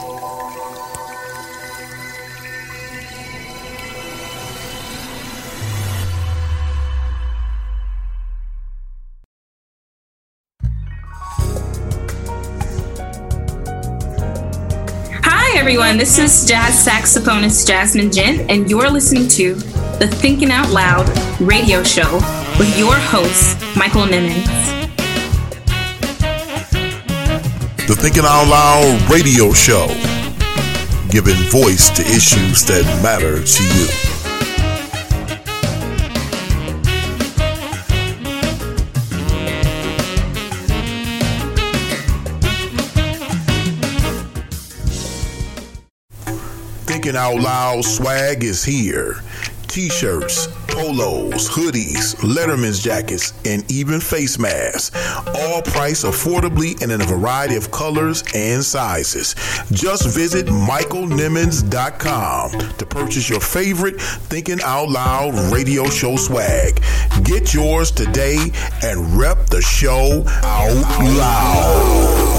Everyone. This is jazz saxophonist Jasmine Gent, and you're listening to the Thinking Out Loud radio show with your host, Michael Nimmons. The Thinking Out Loud radio show, giving voice to issues that matter to you. Thinking Out Loud swag is here. T-shirts, polos, hoodies, Letterman's jackets, and even face masks. All priced affordably and in a variety of colors and sizes. Just visit michaelnimmons.com to purchase your favorite Thinking Out Loud radio show swag. Get yours today and rep the show out loud.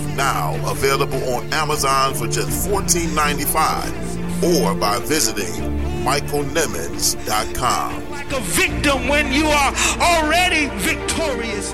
now, available on Amazon for just $14.95 or by visiting michaelnimmons.com. Like a victim when you are already victorious.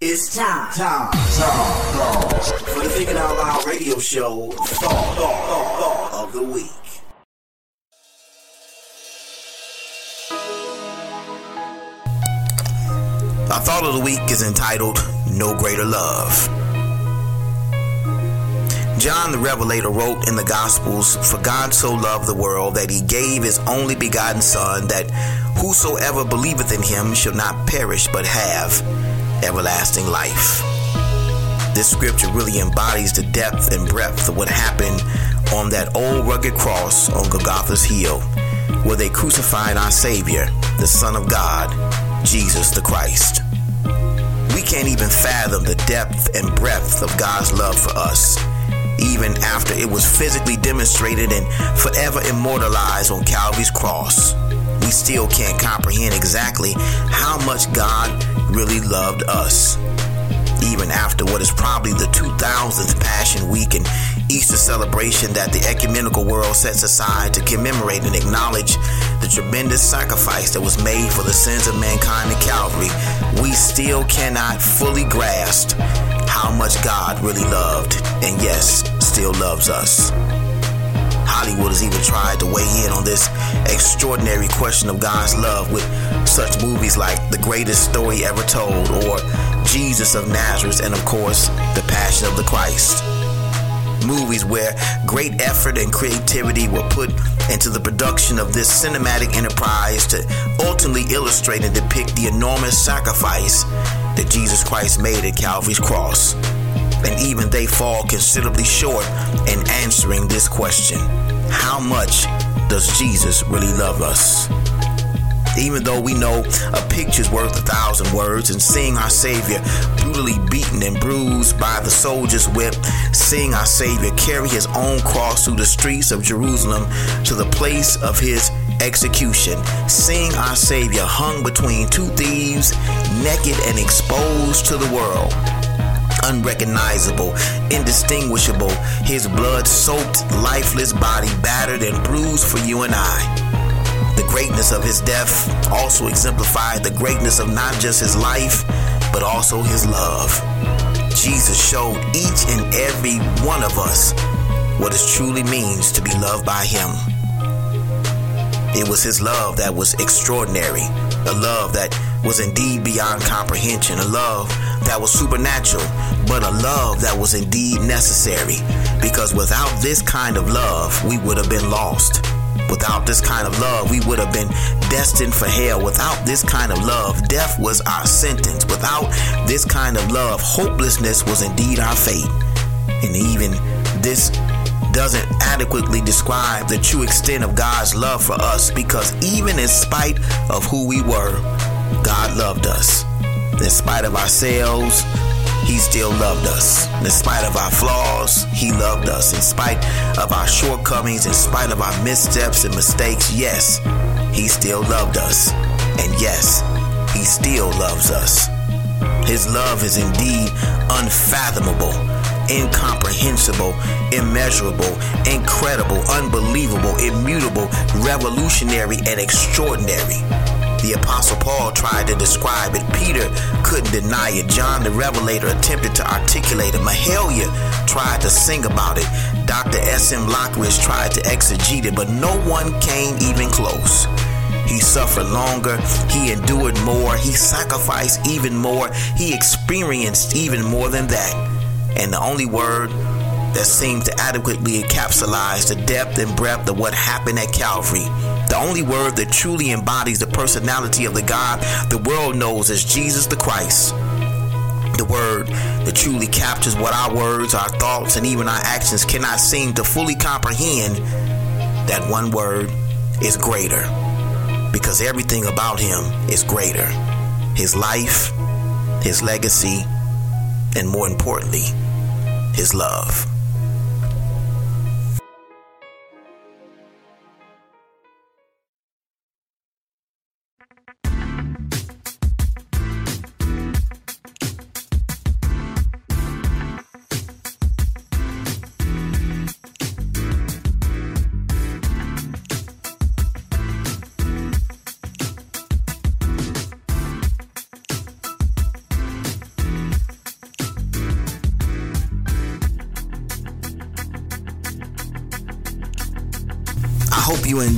It's time, time, time, for the Thinking Out Loud radio show thought, thought, thought of the week. Our thought of the week is entitled No Greater Love. John the Revelator wrote in the Gospels, For God so loved the world that he gave his only begotten Son, that whosoever believeth in him shall not perish but have everlasting life. This scripture really embodies the depth and breadth of what happened on that old rugged cross on Golgotha's hill, where they crucified our Savior, the Son of God, Jesus the Christ. We can't even fathom the depth and breadth of God's love for us, even after it was physically demonstrated and forever immortalized on Calvary's cross. We still can't comprehend exactly how much God really loved us. Even after what is probably the 2000th Passion Week and Easter celebration that the ecumenical world sets aside to commemorate and acknowledge the tremendous sacrifice that was made for the sins of mankind at Calvary, we still cannot fully grasp how much God really loved, and yes, still loves us. Hollywood has even tried to weigh in on this extraordinary question of God's love with such movies like The Greatest Story Ever Told or Jesus of Nazareth and, of course, The Passion of the Christ. Movies where great effort and creativity were put into the production of this cinematic enterprise to ultimately illustrate and depict the enormous sacrifice that Jesus Christ made at Calvary's cross and even they fall considerably short in answering this question How much does Jesus really love us? Even though we know a picture's worth a thousand words, and seeing our Savior brutally beaten and bruised by the soldier's whip, seeing our Savior carry his own cross through the streets of Jerusalem to the place of his execution, seeing our Savior hung between two thieves, naked and exposed to the world unrecognizable, indistinguishable, his blood soaked, lifeless body battered and bruised for you and I. The greatness of his death also exemplified the greatness of not just his life, but also his love. Jesus showed each and every one of us what it truly means to be loved by him. It was his love that was extraordinary, a love that was indeed beyond comprehension, a love that was supernatural, but a love that was indeed necessary. Because without this kind of love, we would have been lost. Without this kind of love, we would have been destined for hell. Without this kind of love, death was our sentence. Without this kind of love, hopelessness was indeed our fate. And even this doesn't adequately describe the true extent of God's love for us because even in spite of who we were, God loved us. In spite of ourselves, He still loved us. In spite of our flaws, He loved us. In spite of our shortcomings, in spite of our missteps and mistakes, yes, He still loved us. And yes, He still loves us. His love is indeed unfathomable, incomprehensible, immeasurable, incredible, unbelievable, immutable, revolutionary, and extraordinary. The Apostle Paul tried to describe it. Peter couldn't deny it. John the Revelator attempted to articulate it. Mahalia tried to sing about it. Dr. S.M. Lockridge tried to exegete it, but no one came even close. He suffered longer. He endured more. He sacrificed even more. He experienced even more than that. And the only word that seemed to adequately encapsulate the depth and breadth of what happened at Calvary. The only word that truly embodies the personality of the God the world knows as Jesus the Christ. The word that truly captures what our words, our thoughts, and even our actions cannot seem to fully comprehend. That one word is greater. Because everything about him is greater. His life, his legacy, and more importantly, his love.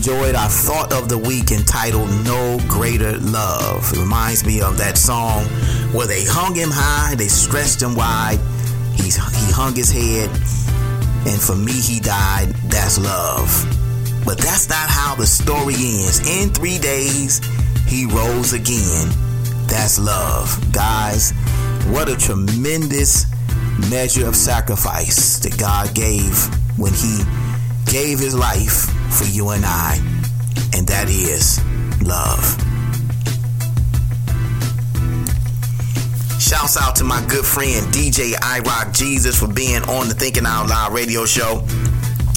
Enjoyed our thought of the week entitled No Greater Love. It reminds me of that song where they hung him high, they stretched him wide, He's, he hung his head, and for me he died. That's love. But that's not how the story ends. In three days, he rose again. That's love. Guys, what a tremendous measure of sacrifice that God gave when he gave his life for you and I, and that is love. Shouts out to my good friend DJ I Rock Jesus for being on the Thinking Out Loud radio show.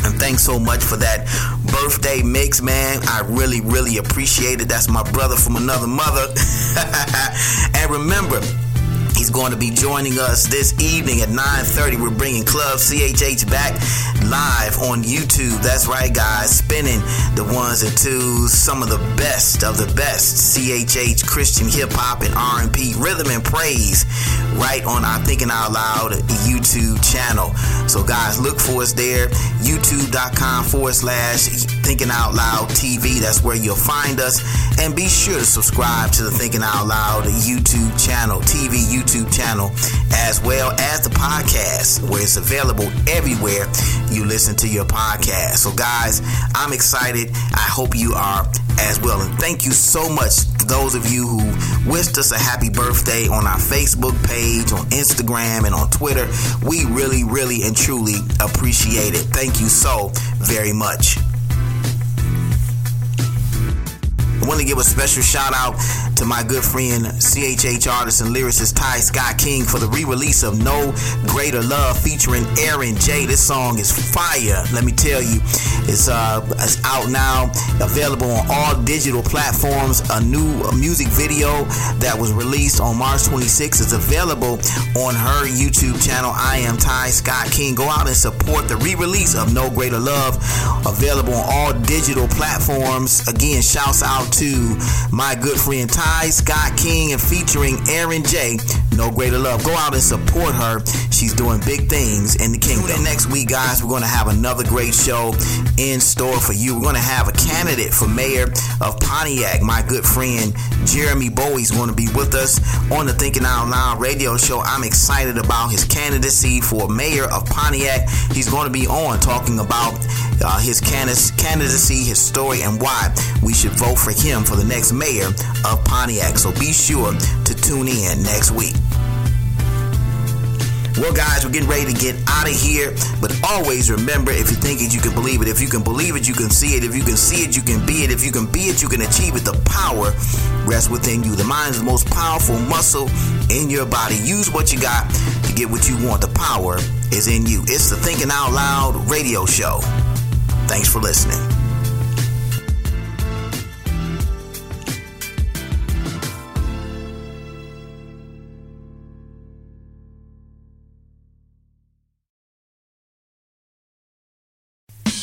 And thanks so much for that birthday mix, man. I really, really appreciate it. That's my brother from another mother. and remember, He's going to be joining us this evening at 9:30. We're bringing Club CHH back live on YouTube. That's right, guys. Spinning the ones and twos, some of the best of the best CHH Christian hip hop and R&B rhythm and praise right on our Thinking Out Loud YouTube channel. So, guys, look for us there. YouTube.com forward slash Thinking Out Loud TV. That's where you'll find us. And be sure to subscribe to the Thinking Out Loud YouTube channel, TV YouTube channel, as well as the podcast, where it's available everywhere you listen to your podcast. So, guys, I'm excited. I hope you are as well. And thank you so much to those of you who wished us a happy birthday on our Facebook page, on Instagram, and on Twitter. We really, really, and truly appreciate it. Thank you so very much. I want to give a special shout out to my good friend, CHH artist and lyricist Ty Scott King for the re-release of No Greater Love featuring Aaron J. This song is fire. Let me tell you, it's uh it's out now, available on all digital platforms. A new music video that was released on March 26th is available on her YouTube channel. I am Ty Scott King. Go out and support the re-release of No Greater Love, available on all digital platforms. Again, shouts out to my good friend Ty Scott King and featuring Aaron J. No Greater Love. Go out and support her. She's doing big things in the kingdom. Tune in next week, guys. We're going to have another great show in store for you. We're going to have a candidate for mayor of Pontiac. My good friend Jeremy Bowie's going to be with us on the Thinking Out Loud radio show. I'm excited about his candidacy for mayor of Pontiac. He's going to be on talking about uh, his candidacy, his story, and why we should vote for him for the next mayor of Pontiac. So be sure to tune in next week. Well, guys, we're getting ready to get out of here. But always remember if you think it, you can believe it. If you can believe it, you can see it. If you can see it, you can be it. If you can be it, you can achieve it. The power rests within you. The mind is the most powerful muscle in your body. Use what you got to get what you want. The power is in you. It's the Thinking Out Loud radio show. Thanks for listening.